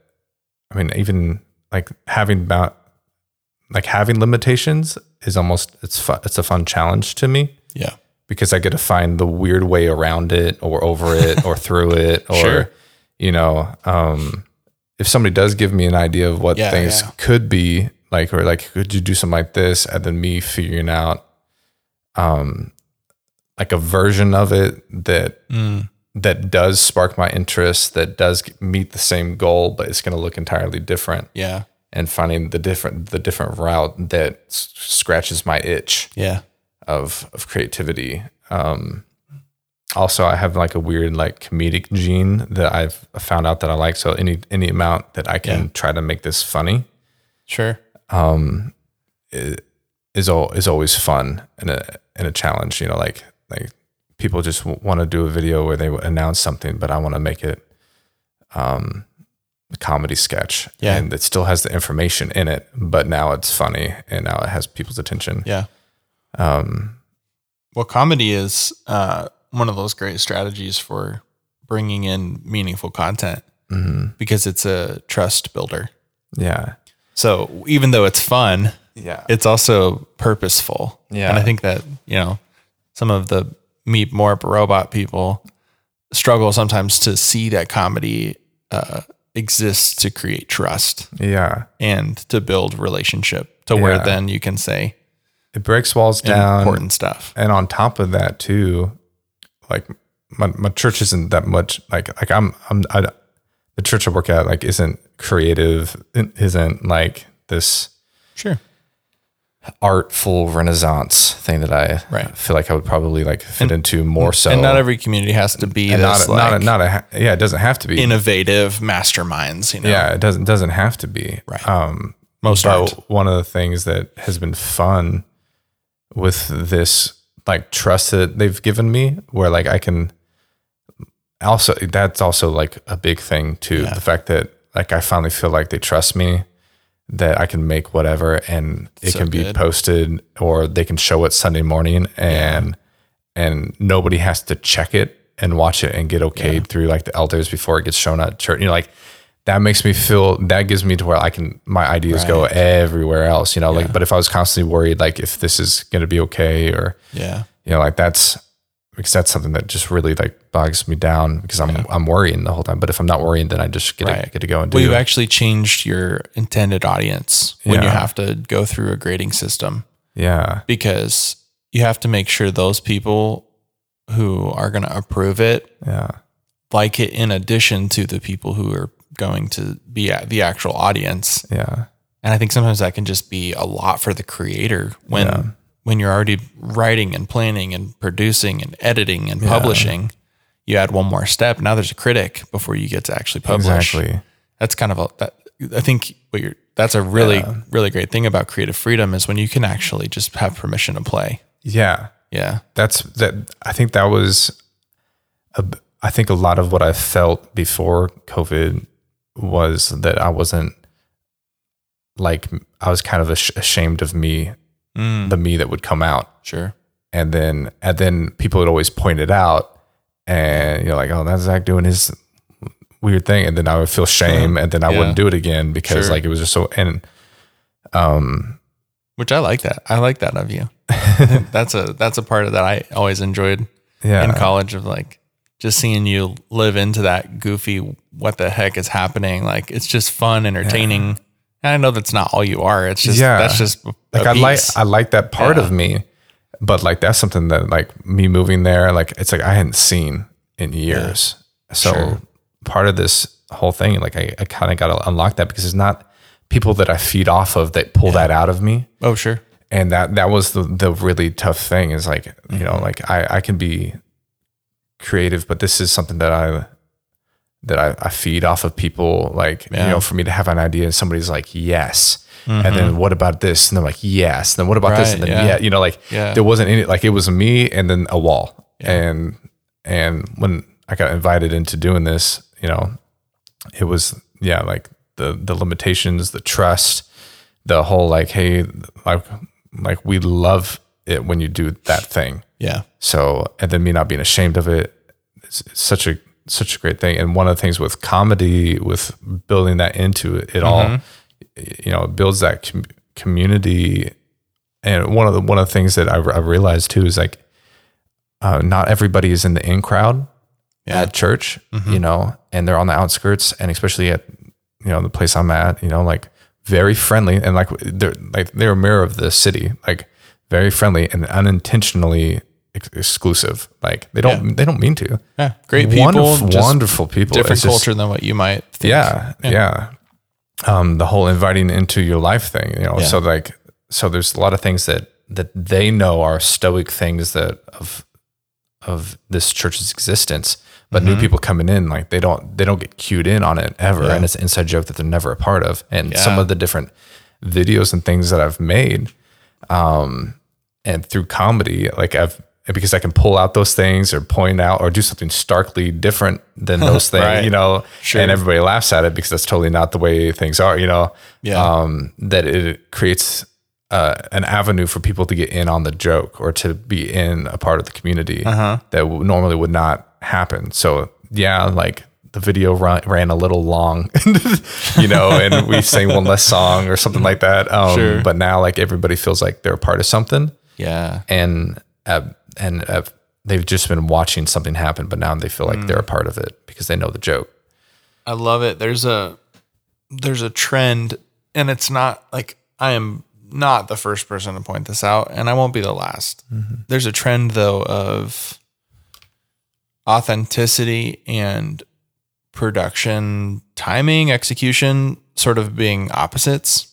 I mean, even like having about like having limitations is almost it's fun. It's a fun challenge to me yeah, because I get to find the weird way around it or over it or through it or Sure. you know, um, if somebody does give me an idea of what Yeah, things yeah. could be like, or like, could you do something like this? And then me figuring out, um, like a version of it that Mm. that does spark my interest, that does meet the same goal, but it's going to look entirely different. yeah, And finding the different the different route that s- scratches my itch yeah, of of creativity. Um, also, I have like a weird like comedic gene that I've found out that I like. So any any amount that I can Yeah. try to make this funny sure, um, is all is always fun and a and a challenge. You know, like like people just want to do a video where they announce something, but I want to make it um a comedy sketch. Yeah. and it still has the information in it, but now it's funny and now it has people's attention. yeah. Um, well, comedy is uh, one of those great strategies for bringing in meaningful content because it's a trust builder. Yeah, So even though it's fun, yeah, it's also purposeful. Yeah. And I think that, you know, some of the meet more robot people struggle sometimes to see that comedy uh, exists to create trust yeah. and to build relationship to where then you can say It breaks walls down. important stuff. and on top of that too like my, my church isn't that much like like I'm I'm I, the church I work at like isn't creative isn't like this Sure. artful renaissance thing that I Right. feel like I would probably like fit into more so and not every community has to be and this not, like not, a, not a yeah it doesn't have to be innovative masterminds. You know, yeah it doesn't doesn't have to be Right. um most but art. one of the things that has been fun with this like trust that they've given me where like I can also that's also like a big thing too Yeah. the fact that like I finally feel like they trust me that I can make whatever and it So can be good. posted or they can show it Sunday morning and and nobody has to check it and watch it and get okayed through like the elders before it gets shown at church. You know, like that makes me feel that gives me to where I can my ideas go everywhere else. You know, Yeah. like but if I was constantly worried like if this is gonna be okay or Yeah. you know, like that's because that's something that just really like bogs me down because I'm I'm worrying the whole time. But if I'm not worrying, then I just get to get to go and do Well, you actually changed your intended audience when you have to go through a grading system yeah. because you have to make sure those people who are going to approve it Yeah. like it in addition to the people who are going to be at the actual audience. Yeah. And I think sometimes that can just be a lot for the creator when Yeah. when you're already writing and planning and producing and editing and publishing. You add one more step. Now there's a critic before you get to actually publish. Exactly. That's kind of a that I think what you're that's a really really great thing about creative freedom is when you can actually just have permission to play. Yeah. Yeah. that's that i think that was a, i think a lot of what i felt before covid was that i wasn't like i was kind of ashamed of me the me that would come out Sure. and then and then people would always point it out and you're like oh that's zach doing his weird thing and then i would feel shame and then i Yeah. wouldn't do it again because Sure. like it was just so and um. Which I like that. I like that of you. that's a that's a part of that I always enjoyed yeah in college of like just seeing you live into that goofy what the heck is happening. Like it's just fun, entertaining. And I know that's not all you are. It's just Yeah. that's just like I like. I like that part Yeah. of me, but like that's something that like me moving there, like it's like I hadn't seen in years. So Sure. part of this whole thing, like I, I kind of got to unlock that because it's not people that I feed off of that pull that out of me, oh sure. and that that was the the really tough thing is like you Mm-hmm. know like I I can be creative, but this is something that I that I, I feed off of people like Yeah. you know for me to have an idea and somebody's like yes and then what about this and they're like yes and then what about this and Mm-hmm. Then yeah. yeah. you know like Yeah. there wasn't any like it was me and then a wall and and when I got invited into doing this you know it was yeah like the the limitations the trust the whole like hey like like we love it when you do that thing Yeah. so, and then me not being ashamed of it, it's, it's such a such a great thing. And one of the things with comedy, with building that into it, it all, you know, it builds that com- community. And one of the one of the things that I, I realized too is like, uh, not everybody is in the in crowd at church, you know, and they're on the outskirts, and especially at you know the place I'm at, you know, like very friendly and like they're like they're a mirror of the city, like very friendly and unintentionally ex- exclusive. Like they don't they don't mean to. Yeah. Great people. wonderful, just wonderful people. Different It's just- culture than what you might think. yeah, yeah. Um, the whole inviting into your life thing, you know. Yeah. So like, so there's a lot of things that that they know are stoic things that of of this church's existence, but new people coming in, like they don't they don't get cued in on it ever, Mm-hmm. Yeah. and it's an inside joke that they're never a part of. And some of the different videos and things that I've made, um, and through comedy, like I've because I can pull out those things or point out or do something starkly different than those things, Right. you know, Sure. and everybody laughs at it because that's totally not the way things are, you know. Yeah. Um, that it creates uh, an avenue for people to get in on the joke or to be in a part of the community Uh-huh. that w- normally would not happen. So yeah, like the video run, ran a little long, you know, and we sang one less song or something like that. Um, Sure. But now like everybody feels like they're a part of something Yeah. and uh, and uh, they've just been watching something happen, but now they feel like Mm. they're a part of it because they know the joke. I love it. There's a there's a trend and it's not like I am not the first person to point this out and I won't be the last. There's a trend though of authenticity and production timing, execution sort of being opposites.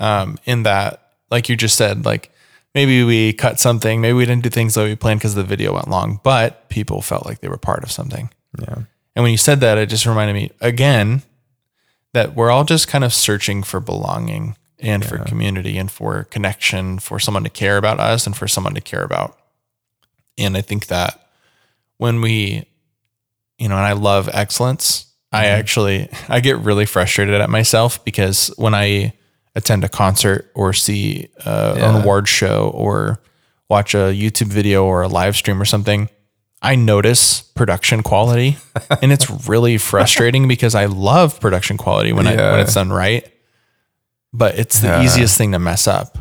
Um, in that, like you just said, like maybe we cut something, maybe we didn't do things that we planned because the video went long, but people felt like they were part of something. Yeah. And when you said that, it just reminded me again that we're all just kind of searching for belonging and for community and for connection, for someone to care about us and for someone to care about. And I think that when we, you know, and I love excellence, I mm-hmm. actually I get really frustrated at myself because when I attend a concert or see uh, an award show or watch a YouTube video or a live stream or something, I notice production quality, and it's really frustrating because I love production quality when I when it's done right. But it's the Yeah. easiest thing to mess up.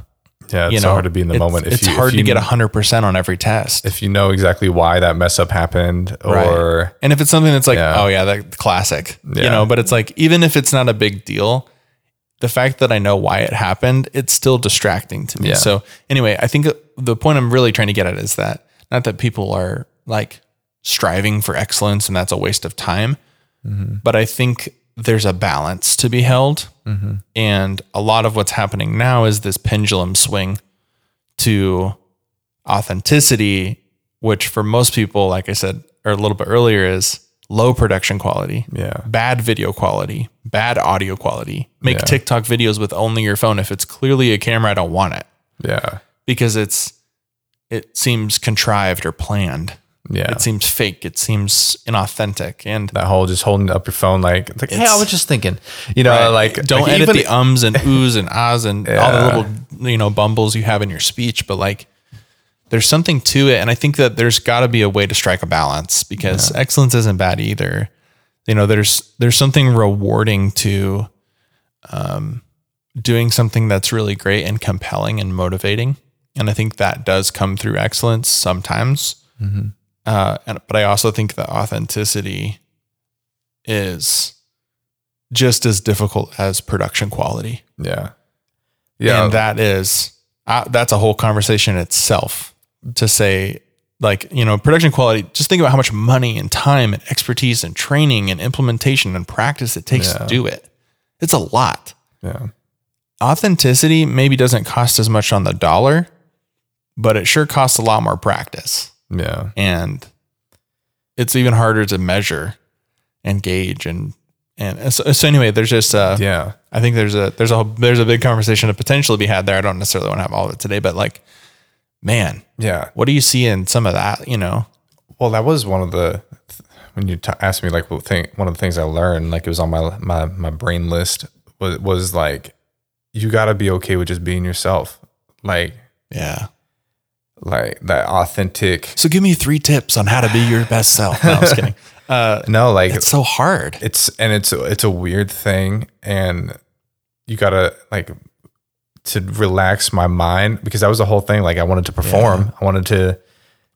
Yeah. It's You so hard to be in the It's- moment. It's you, hard you, to get hundred percent on every test. if you know exactly why that mess up happened Right. or And if it's something that's like, Yeah. oh yeah, that classic, you know, but it's like even if it's not a big deal, the fact that I know why it happened, it's still distracting to me. Yeah. So anyway, I think uh, the point I'm really trying to get at is that not that people are like striving for excellence and that's a waste of time, mm-hmm. but I think there's a balance to be held. Mm-hmm. And a lot of what's happening now is this pendulum swing to authenticity, which for most people, like I said or a little bit earlier, is low production quality, Yeah. bad video quality, bad audio quality. Make Yeah. TikTok videos with only your phone. If it's clearly a camera, I don't want it yeah. because it's it seems contrived or planned. Yeah. It seems fake. It seems inauthentic. And that whole just holding up your phone like, like hey, I was just thinking. You know, Right. like don't like edit the ums and oohs and ahs and all the little you know bumbles you have in your speech but like there's something to it and i think that there's got to be a way to strike a balance because excellence isn't bad either you know there's there's something rewarding to um doing something that's really great and compelling and motivating and i think that does come through excellence sometimes uh and but i also think that authenticity is just as difficult as production quality. Yeah. Yeah. And that is, uh, that's a whole conversation itself to say, like, you know, production quality, just think about how much money and time and expertise and training and implementation and practice it takes to do it. It's a lot. yeah. Authenticity maybe doesn't cost as much on the dollar, but it sure costs a lot more practice. Yeah. And it's even harder to measure and gauge and, and so, so anyway, there's just, uh, Yeah. I think there's a there's a there's a big conversation to potentially be had there. I don't necessarily want to have all of it today, but like, man, Yeah. what do you see in some of that? You know, Well, that was one of the when you t- asked me like what thing one of the things I learned like it was on my my my brain list was was like you got to be okay with just being yourself. Like yeah. like that authentic. So give me three tips on how to be your best self. No, I'm just kidding. Uh, No, like it's so hard. it's and it's it's a weird thing and you gotta like to relax my mind because that was the whole thing like i wanted to perform i wanted to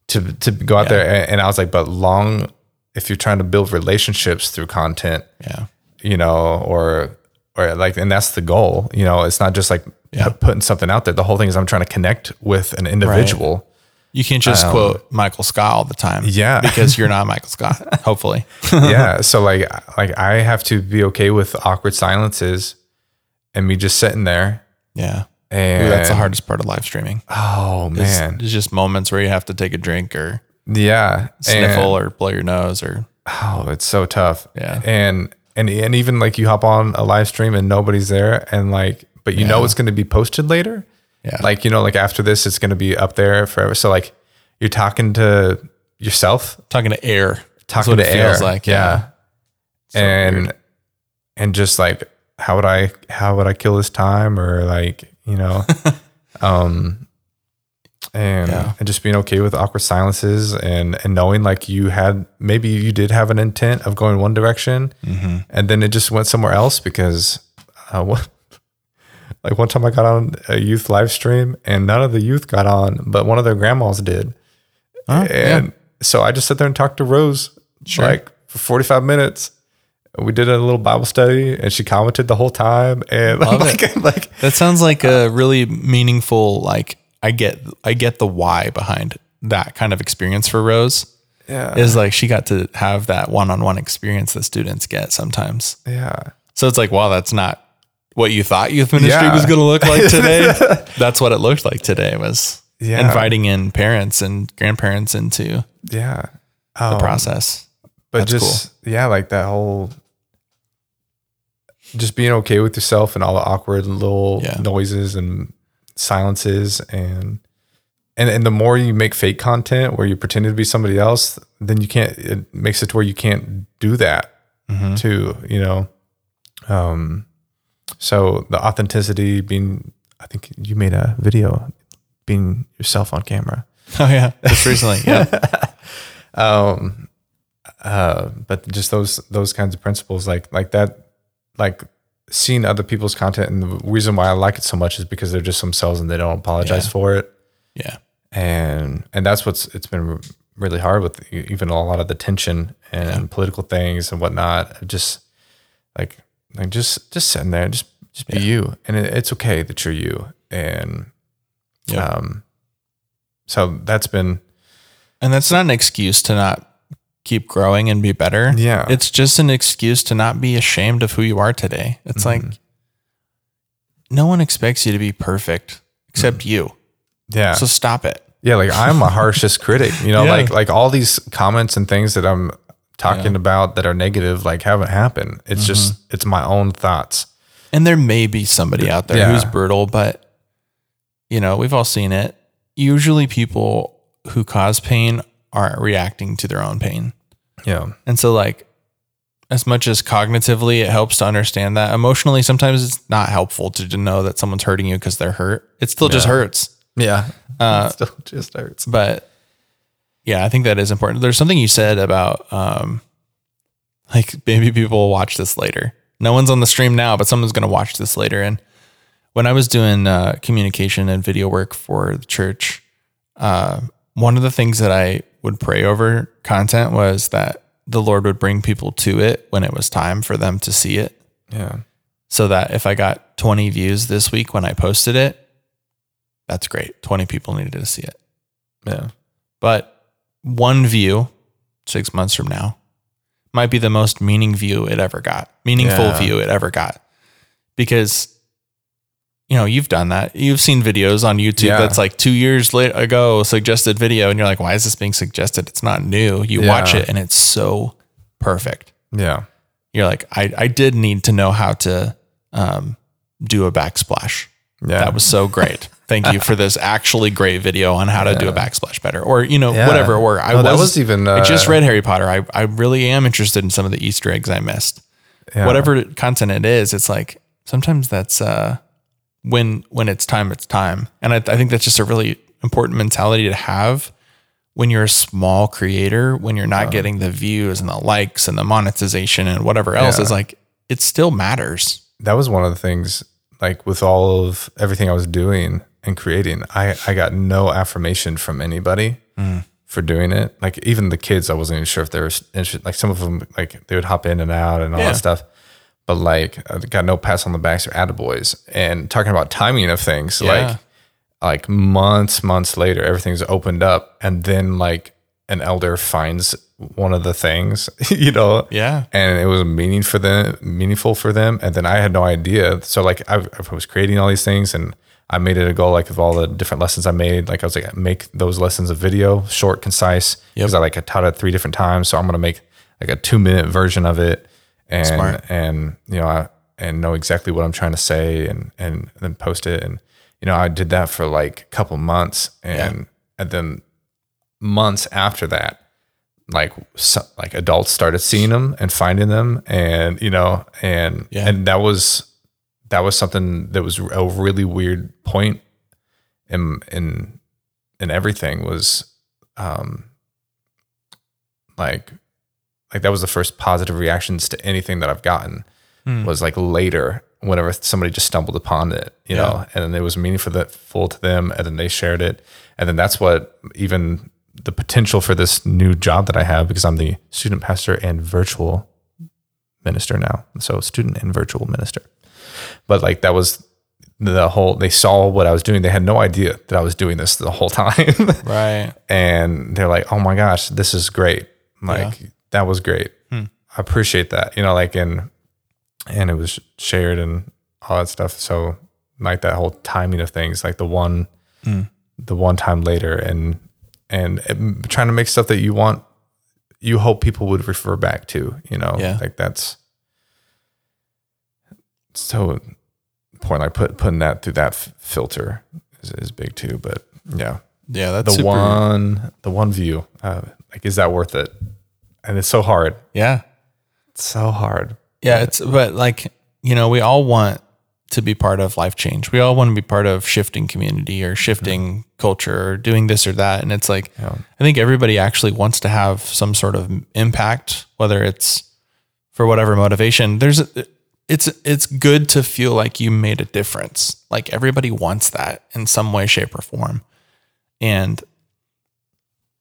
to to go out there and, and i was like but long if you're trying to build relationships through content Yeah, you know or or like and that's the goal you know it's not just like Yeah. putting something out there the whole thing is i'm trying to connect with an individual you can't just um, quote Michael Scott all the time. yeah. because you're not Michael Scott. Hopefully, yeah so like like i have to be okay with awkward silences and me just sitting there yeah. and Ooh, that's the hardest part of live streaming. Oh man, it's, just moments where you have to take a drink or yeah, sniffle And, or blow your nose or oh, it's so tough. Yeah. and and and even like you hop on a live stream and nobody's there, and like, but you know it's going to be posted later. Yeah. like you know, like after this, it's going to be up there forever. So like, you're talking to yourself, talking to air. Talking to it feels air, like. yeah, So and weird. and just like how would I how would I kill this time or like you know, um, and Yeah. and just being okay with awkward silences and and knowing like you had maybe you did have an intent of going one direction Mm-hmm. and then it just went somewhere else because uh, what. Like one time I got on a youth live stream and none of the youth got on, but one of their grandmas did. Oh, yeah. And so I just sat there and talked to Rose Sure. like for 45 minutes. We did a little Bible study and she commented the whole time. And like, like, That sounds like a really meaningful like I get I get the why behind that kind of experience for Rose. Yeah. is like she got to have that one-on-one experience that students get sometimes. yeah. So it's like, wow, that's not what you thought youth ministry Yeah. was going to look like today. that's what it looked like today was Yeah. inviting in parents and grandparents into Yeah. the Um, process. but That's just yeah, like that whole just being okay with yourself and all the awkward little Yeah. noises and silences and and and the more you make fake content where you pretend to be somebody else, then you can't. It makes it to where you can't do that Mm-hmm. too. You know, um, so the authenticity being. I think you made a video being yourself on camera. Oh yeah, just recently. Yeah, um uh but just those those kinds of principles like like that like seeing other people's content and the reason why i like it so much is because they're just themselves and they don't apologize Yeah. for it. Yeah, and and that's what's it's been really hard with even a lot of the tension and political things and whatnot. Just like like just just sitting there just just be you. And it, it's okay that you're you. And Yeah. um so that's been and that's not an excuse to not keep growing and be better. Yeah. it's just an excuse to not be ashamed of who you are today. It's Mm-hmm. like no one expects you to be perfect except you. yeah So stop it. Yeah, like I'm a harshest critic. You know, Yeah. like like all these comments and things that I'm talking about that are negative, like haven't happened. It's Mm-hmm. just it's my own thoughts. And there may be somebody out there Yeah. who's brutal, but you know, we've all seen it. Usually people who cause pain aren't reacting to their own pain. Yeah. And so like as much as cognitively it helps to understand that, emotionally sometimes it's not helpful to, to know that someone's hurting you because they're hurt. It still just hurts. Yeah. Uh, it still just hurts. but yeah, I think that is important. There's something you said about um like maybe people will watch this later. No one's on the stream now, but someone's going to watch this later. And when I was doing uh, communication and video work for the church, uh, one of the things that I would pray over content was that the Lord would bring people to it when it was time for them to see it. Yeah. So that if I got 20 views this week when I posted it, that's great. 20 people needed to see it. Yeah. But one view six months from now might be the most meaning view it ever got, meaningful Yeah. view it ever got. Because, you know, you've done that. You've seen videos on YouTube Yeah. that's like two years late ago, suggested video, and you're like, why is this being suggested? It's not new. You watch it and it's so perfect. Yeah. You're like, I, I did need to know how to um, do a backsplash. Yeah. That was so great. Thank you for this actually great video on how to do a backsplash better, or you know Yeah. whatever. Or I No, was, that was even, I just uh, read Harry Potter. I I really am interested in some of the Easter eggs I missed. Yeah. Whatever content it is, it's like sometimes that's uh when when it's time, it's time, and I, I think that's just a really important mentality to have when you're a small creator. When you're not getting the views and the likes and the monetization and whatever else, Yeah. is like it still matters. that was one of the things like with all of everything I was doing and creating, I, I got no affirmation from anybody mm. for doing it. Like even the kids, I wasn't even sure if they were interested. Like some of them, like they would hop in and out and all Yeah. that stuff. But like I got no pats on the backs or attaboys. And talking about timing of things, Yeah. like like months, months later, everything's opened up, and then like an elder finds one of the things, you know, Yeah. and it was meaning for them, meaningful for them, and then I had no idea. So like I, I was creating all these things, and I made it a goal, like of all the different lessons I made. Like I was like, make those lessons a video, short, concise, because I like I taught it three different times, so I'm gonna make like a two minute version of it, and Smart. and you know, I, and know exactly what I'm trying to say, and and then post it, and you know, I did that for like a couple months, and and then months after that like so, like adults started seeing them and finding them and you know and Yeah. and that was that was something that was a really weird point in in in everything was um like like that was the first positive reactions to anything that I've gotten hmm. was like later whenever somebody just stumbled upon it you Yeah. know and then it was meaningful that full to them and then they shared it and then that's what even the potential for this new job that I have because I'm the student pastor and virtual minister now so student and virtual minister but like that was the whole they saw what I was doing. They had no idea that I was doing this the whole time. Right. and they're like, "Oh my gosh, this is great! Like that was great. Hmm. I appreciate that." You know, like and and it was shared and all that stuff. So like that whole timing of things, like the one Hmm. the one time later, and and um, trying to make stuff that you want, you hope people would refer back to. You know, Yeah. like that's so important. Like put putting that through that f- filter is, is big too. But yeah Yeah. That's the super, one the one view uh, like is that worth it and it's so hard Yeah. it's so hard Yeah, it's but like you know, we all want to be part of life change. We all want to be part of shifting community or shifting culture or doing this or that. And it's like Yeah. I think everybody actually wants to have some sort of impact, whether it's for whatever motivation. There's it's it's good to feel like you made a difference. Like everybody wants that in some way, shape, or form. And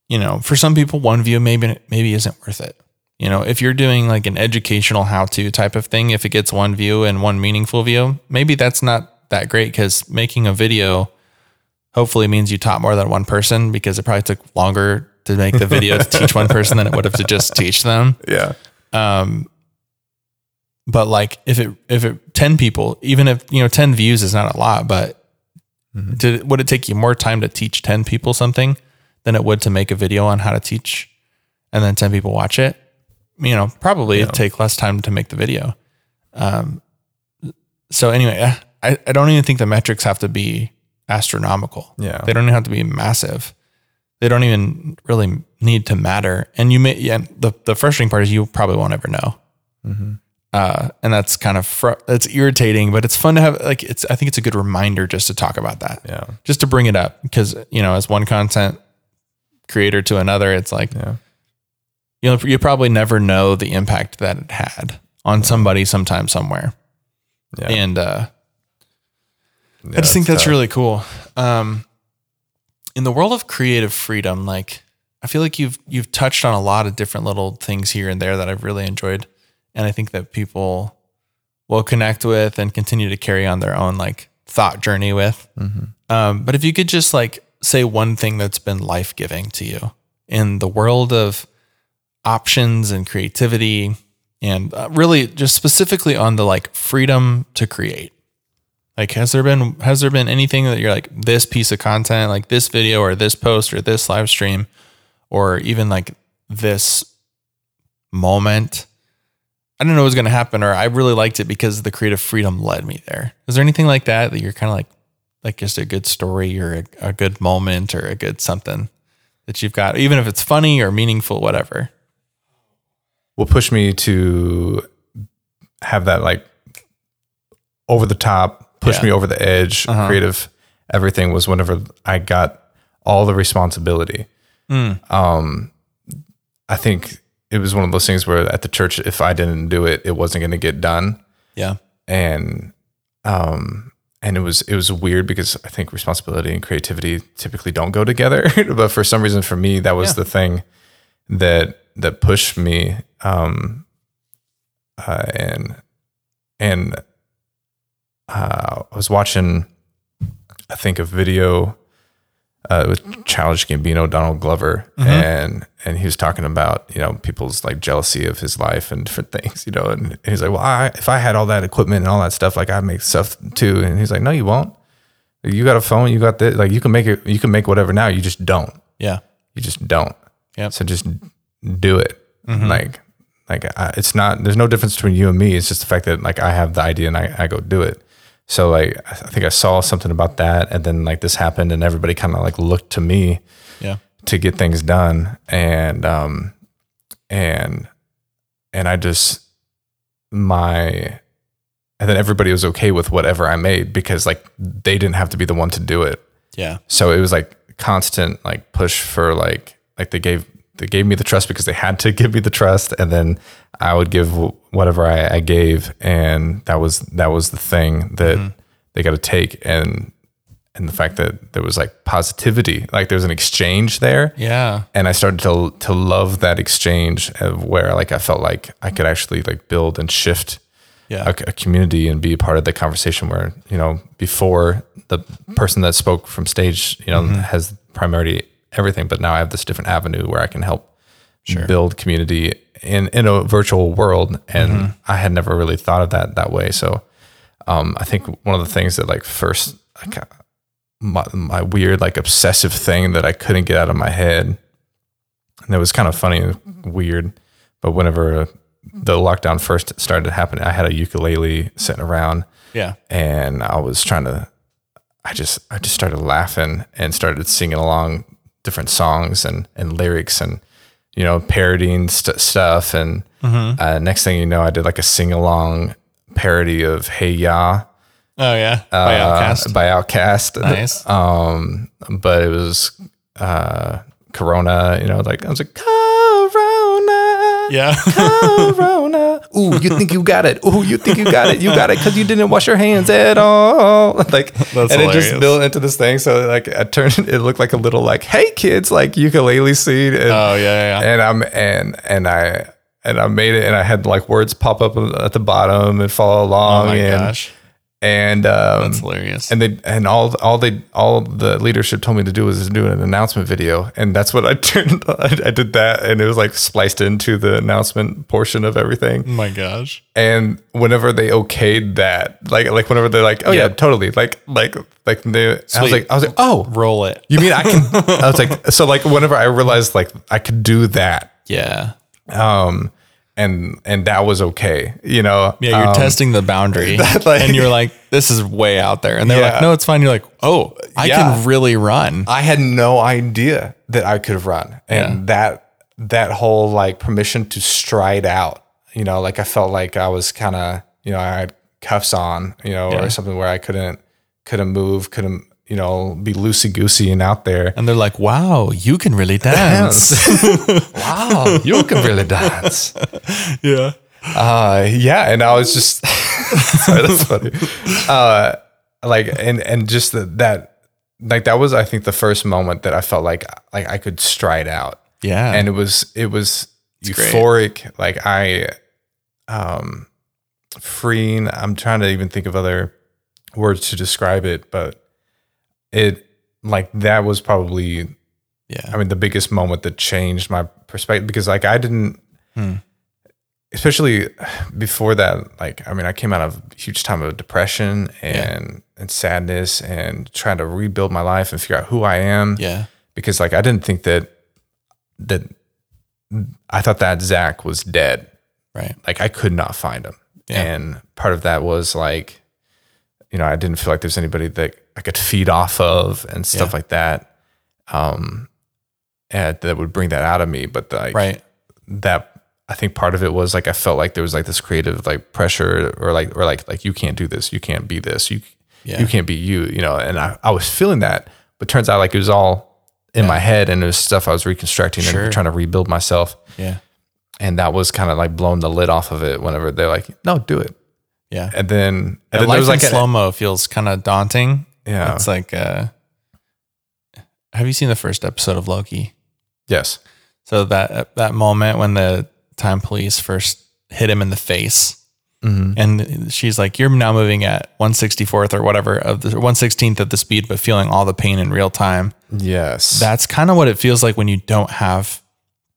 you know, for some people, one view maybe maybe isn't worth it. You know, if you're doing like an educational how to type of thing, if it gets one view and one meaningful view, maybe that's not that great because making a video hopefully means you taught more than one person because it probably took longer to make the video to teach one person than it would have to just teach them. yeah Um, But like if it, if it 10 people, even if, you know, 10 views is not a lot, but did, would it take you more time to teach 10 people something than it would to make a video on how to teach and then 10 people watch it? You know, probably it'd take less time to make the video. Um, so anyway, I, I don't even think the metrics have to be astronomical. Yeah. They don't even have to be massive. They don't even really need to matter. And you may, yeah, the, the frustrating part is you probably won't ever know. Uh, and that's kind of, fr- it's irritating, but it's fun to have, like, it's, I think it's a good reminder just to talk about that. yeah Just to bring it up because, you know, as one content creator to another, it's like, yeah you know, you probably never know the impact that it had on somebody sometime somewhere. yeah, And, uh, I just think that's tough. really cool. Um, in the world of creative freedom, like I feel like you've you've touched on a lot of different little things here and there that I've really enjoyed, and I think that people will connect with and continue to carry on their own like thought journey with. Um, but if you could just like say one thing that's been life giving to you in the world of options and creativity, and uh, really just specifically on the like freedom to create. Like, has there been has there been anything that you're like this piece of content, like this video or this post or this live stream, or even like this moment? I don't know what's going to happen, or I really liked it because the creative freedom led me there. Is there anything like that that you're kind of like, like just a good story or a, a good moment or a good something that you've got, even if it's funny or meaningful, whatever? will push me to have that like over the top, push Yeah. me over the edge, Uh-huh. creative everything was whenever I got all the responsibility. Um, I think it was one of those things where at the church, if I didn't do it, it wasn't going to get done. Yeah. And, um, and it was it was weird because I think responsibility and creativity typically don't go together. but for some reason, for me, that was Yeah. the thing that that pushed me um uh, and and uh, I was watching I think a video uh, with Childish Gambino, Donald Glover, and and he was talking about you know people's like jealousy of his life and different things, you know, and he's like, well, I, if I had all that equipment and all that stuff, like I make stuff too, and he's like, no, you won't. You got a phone, you got this, like you can make it, you can make whatever now, you just don't Yeah. you just don't. Yeah. So just do it. Like, like I, it's not. There's no difference between you and me. It's just the fact that like I have the idea and I, I go do it. So like I think I saw something about that, and then like this happened, and everybody kind of like looked to me Yeah. to get things done, and um, and and I just my and then everybody was okay with whatever I made because like they didn't have to be the one to do it Yeah. so it was like constant like push for like like they gave they gave me the trust because they had to give me the trust and then i would give whatever i, I gave and that was that was the thing that they got to take and and the fact that there was like positivity like there was an exchange there Yeah. and I started to to love that exchange of where like I felt like I could actually like build and shift Yeah. a, a community and be a part of the conversation where you know before the person that spoke from stage you know Mm-hmm. has primarily everything but now i have this different avenue where i can help build community in in a virtual world and Mm-hmm. i had never really thought of that that way so um i think one of the things that like first like uh, my, my weird like obsessive thing that i couldn't get out of my head and it was kind of funny and weird but whenever the lockdown first started happening i had a ukulele sitting around Yeah. and I was trying to I just I just started laughing and started singing along different songs and and lyrics and you know parodying st- stuff and uh, next thing you know I did like a sing along parody of Hey Ya Oh yeah. By uh, OutKast. by OutKast Nice. um but it was uh Corona you know like I was like Corona yeah. Corona. Ooh, you think you got it? Ooh, you think you got it? You got it because you didn't wash your hands at all. Like, and it just built into this thing. So like, I turned it looked like a little like, hey kids, like ukulele scene. And, oh yeah. Yeah. yeah. and I'm and and I and I made it, and I had like words pop up at the bottom and follow along. Oh my and, gosh. And um, That's hilarious. and they and all all they all the leadership told me to do was do an announcement video, and that's what I turned. I, I did that, and it was like spliced into the announcement portion of everything. oh my gosh. And whenever they okayed that, like like whenever they're like, oh yeah, Yep. totally, like like like they, I was like I was like, oh, Roll it. you mean I can? I was like, so like whenever I realized like I could do that, Yeah. um, and and that was okay, you know. Yeah, you're Um, testing the boundary, that, like- and you're like, "This is way out there," and they're Yeah. like, "No, it's fine." You're like, "Oh, I Yeah. can really run." I had no idea that I could have run, and that that whole like permission to stride out, you know, like I felt like I was kind of, you know, I had cuffs on, you know, Yeah. or something where I couldn't couldn't move, couldn't, you know, be loosey goosey and out there. And they're like, "Wow, you can really dance." wow, you can really dance. yeah. Uh, yeah, and I was just sorry, that's funny. Uh, like and and just the, that like that was I think the first moment that I felt like like I could stride out. Yeah. and it was it was great. euphoric like i um freeing i'm trying to even think of other words to describe it but it like that was probably yeah. i mean the biggest moment that changed my perspective because like i didn't Hmm. especially before that like i mean i came out of a huge time of depression and and sadness and trying to rebuild my life and figure out who i am yeah. because like I didn't think that that I thought that Zach was dead. Right. Like I could not find him, Yeah. and part of that was like, you know, I didn't feel like there's anybody that I could feed off of and stuff Yeah. like that. Um, and that would bring that out of me. But like Right. that, I think part of it was like I felt like there was like this creative like pressure or like or like like you can't do this, you can't be this, you Yeah. you can't be you, you know. And I, I was feeling that, but turns out like it was all in my head and it was stuff I was reconstructing Sure. and trying to rebuild myself. Yeah. And that was kind of like blowing the lid off of it whenever they're like, no, do it. Yeah. And then, and And then life there was like, slow mo feels kind of daunting. Yeah, It's like, uh, have you seen the first episode of Loki? yes. So that that moment when the time police first hit him in the face, Mm-hmm. and she's like, "You're now moving at 164th or whatever of the 116th of the speed, but feeling all the pain in real time." Yes. That's kind of what it feels like when you don't have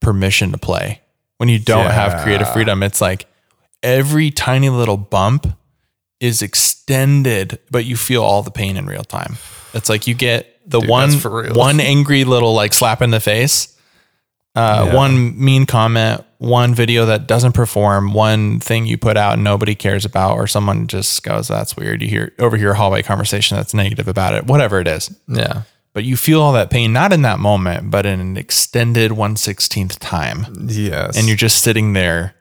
permission to play. When you don't have creative freedom, it's like every tiny little bump is extended, but you feel all the pain in real time. It's like you get the one for one angry little like slap in the face, uh, Yeah. one mean comment, one video that doesn't perform, one thing you put out and nobody cares about, or someone just goes, "That's weird." You hear overhear a hallway conversation that's negative about it, whatever it is yeah. but you feel all that pain not in that moment but in an extended 116th time Yes. and you're just sitting there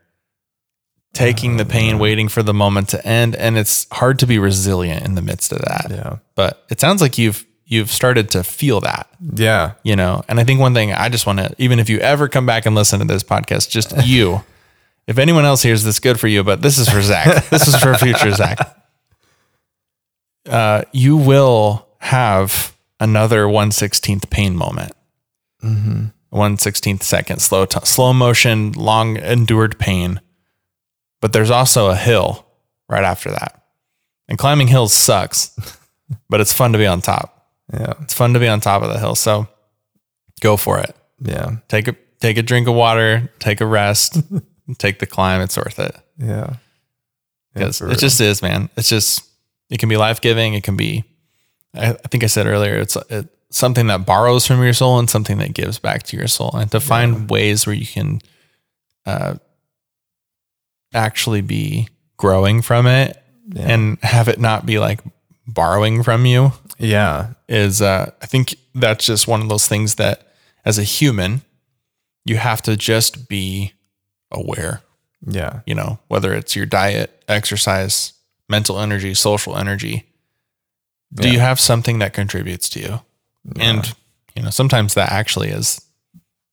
taking the pain waiting for the moment to end and it's hard to be resilient in the midst of that yeah. but it sounds like you've you've started to feel that Yeah. you know and i think one thing i just want to even if you ever come back and listen to this podcast just you if anyone else hears this good for you but this is for zach this is for future zach uh, you will have another 116th pain moment Mm-hmm. 116th second slow t- slow motion long endured pain but there's also a hill right after that. And climbing hills sucks, but it's fun to be on top. Yeah. It's fun to be on top of the hill. So go for it. Yeah. Take a take a drink of water, take a rest, take the climb. It's worth it. Yeah. Yeah, it real. just is, man. It's just it can be life giving. It can be. I, I think I said earlier, it's it, something that borrows from your soul and something that gives back to your soul, and to find ways where you can, uh, actually be growing from it Yeah. and have it not be like borrowing from you yeah. is uh, I think that's just one of those things that as a human you have to just be aware Yeah. you know whether it's your diet exercise mental energy social energy do Yeah. you have something that contributes to you and you know sometimes that actually is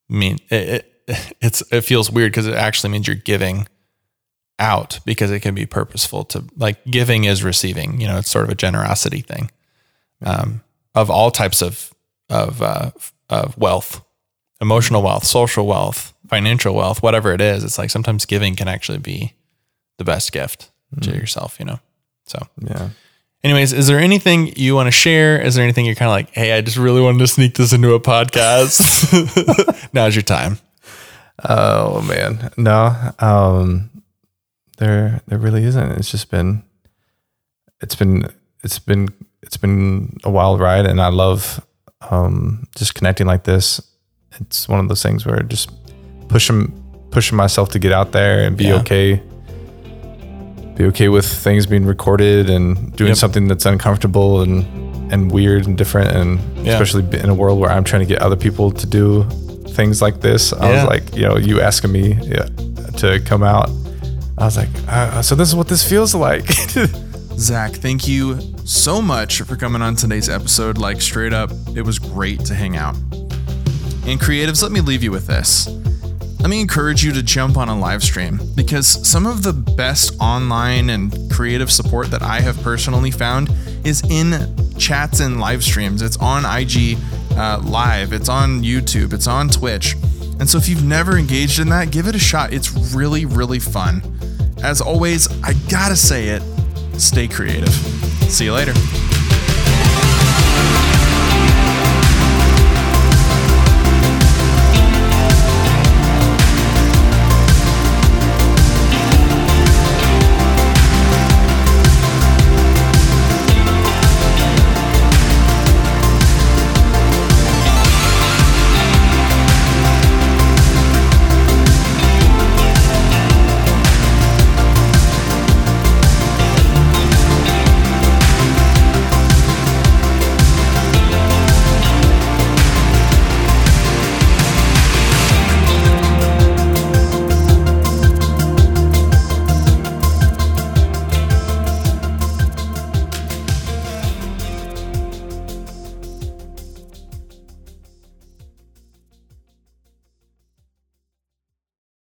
mean it, it it's it feels weird because it actually means you're giving out because it can be purposeful to like giving is receiving you know it's sort of a generosity thing um, of all types of of uh, of wealth emotional wealth social wealth financial wealth whatever it is it's like sometimes giving can actually be the best gift to yourself you know so Yeah. Anyways, is there anything you want to share? Is there anything you're kind of like, hey, I just really wanted to sneak this into a podcast? Now's your time. Oh man, no. Um, there, there really isn't. It's just been, it's been, it's been, it's been a wild ride, and I love um, just connecting like this. It's one of those things where just pushing, pushing myself to get out there and be Yeah. okay, be okay with things being recorded and doing Yep. something that's uncomfortable and and weird and different, and Yeah. especially in a world where I'm trying to get other people to do things like this. I Yeah. was like, you know, you asking me yeah, to come out. I was like, uh, so this is what this feels like. Zach, thank you so much for coming on today's episode. Like, straight up, it was great to hang out. And creatives, let me leave you with this. Let me encourage you to jump on a live stream because some of the best online and creative support that I have personally found is in chats and live streams. It's on IG uh, Live, it's on YouTube, it's on Twitch. And so if you've never engaged in that, give it a shot. It's really, really fun. As always, I gotta say it stay creative. See you later.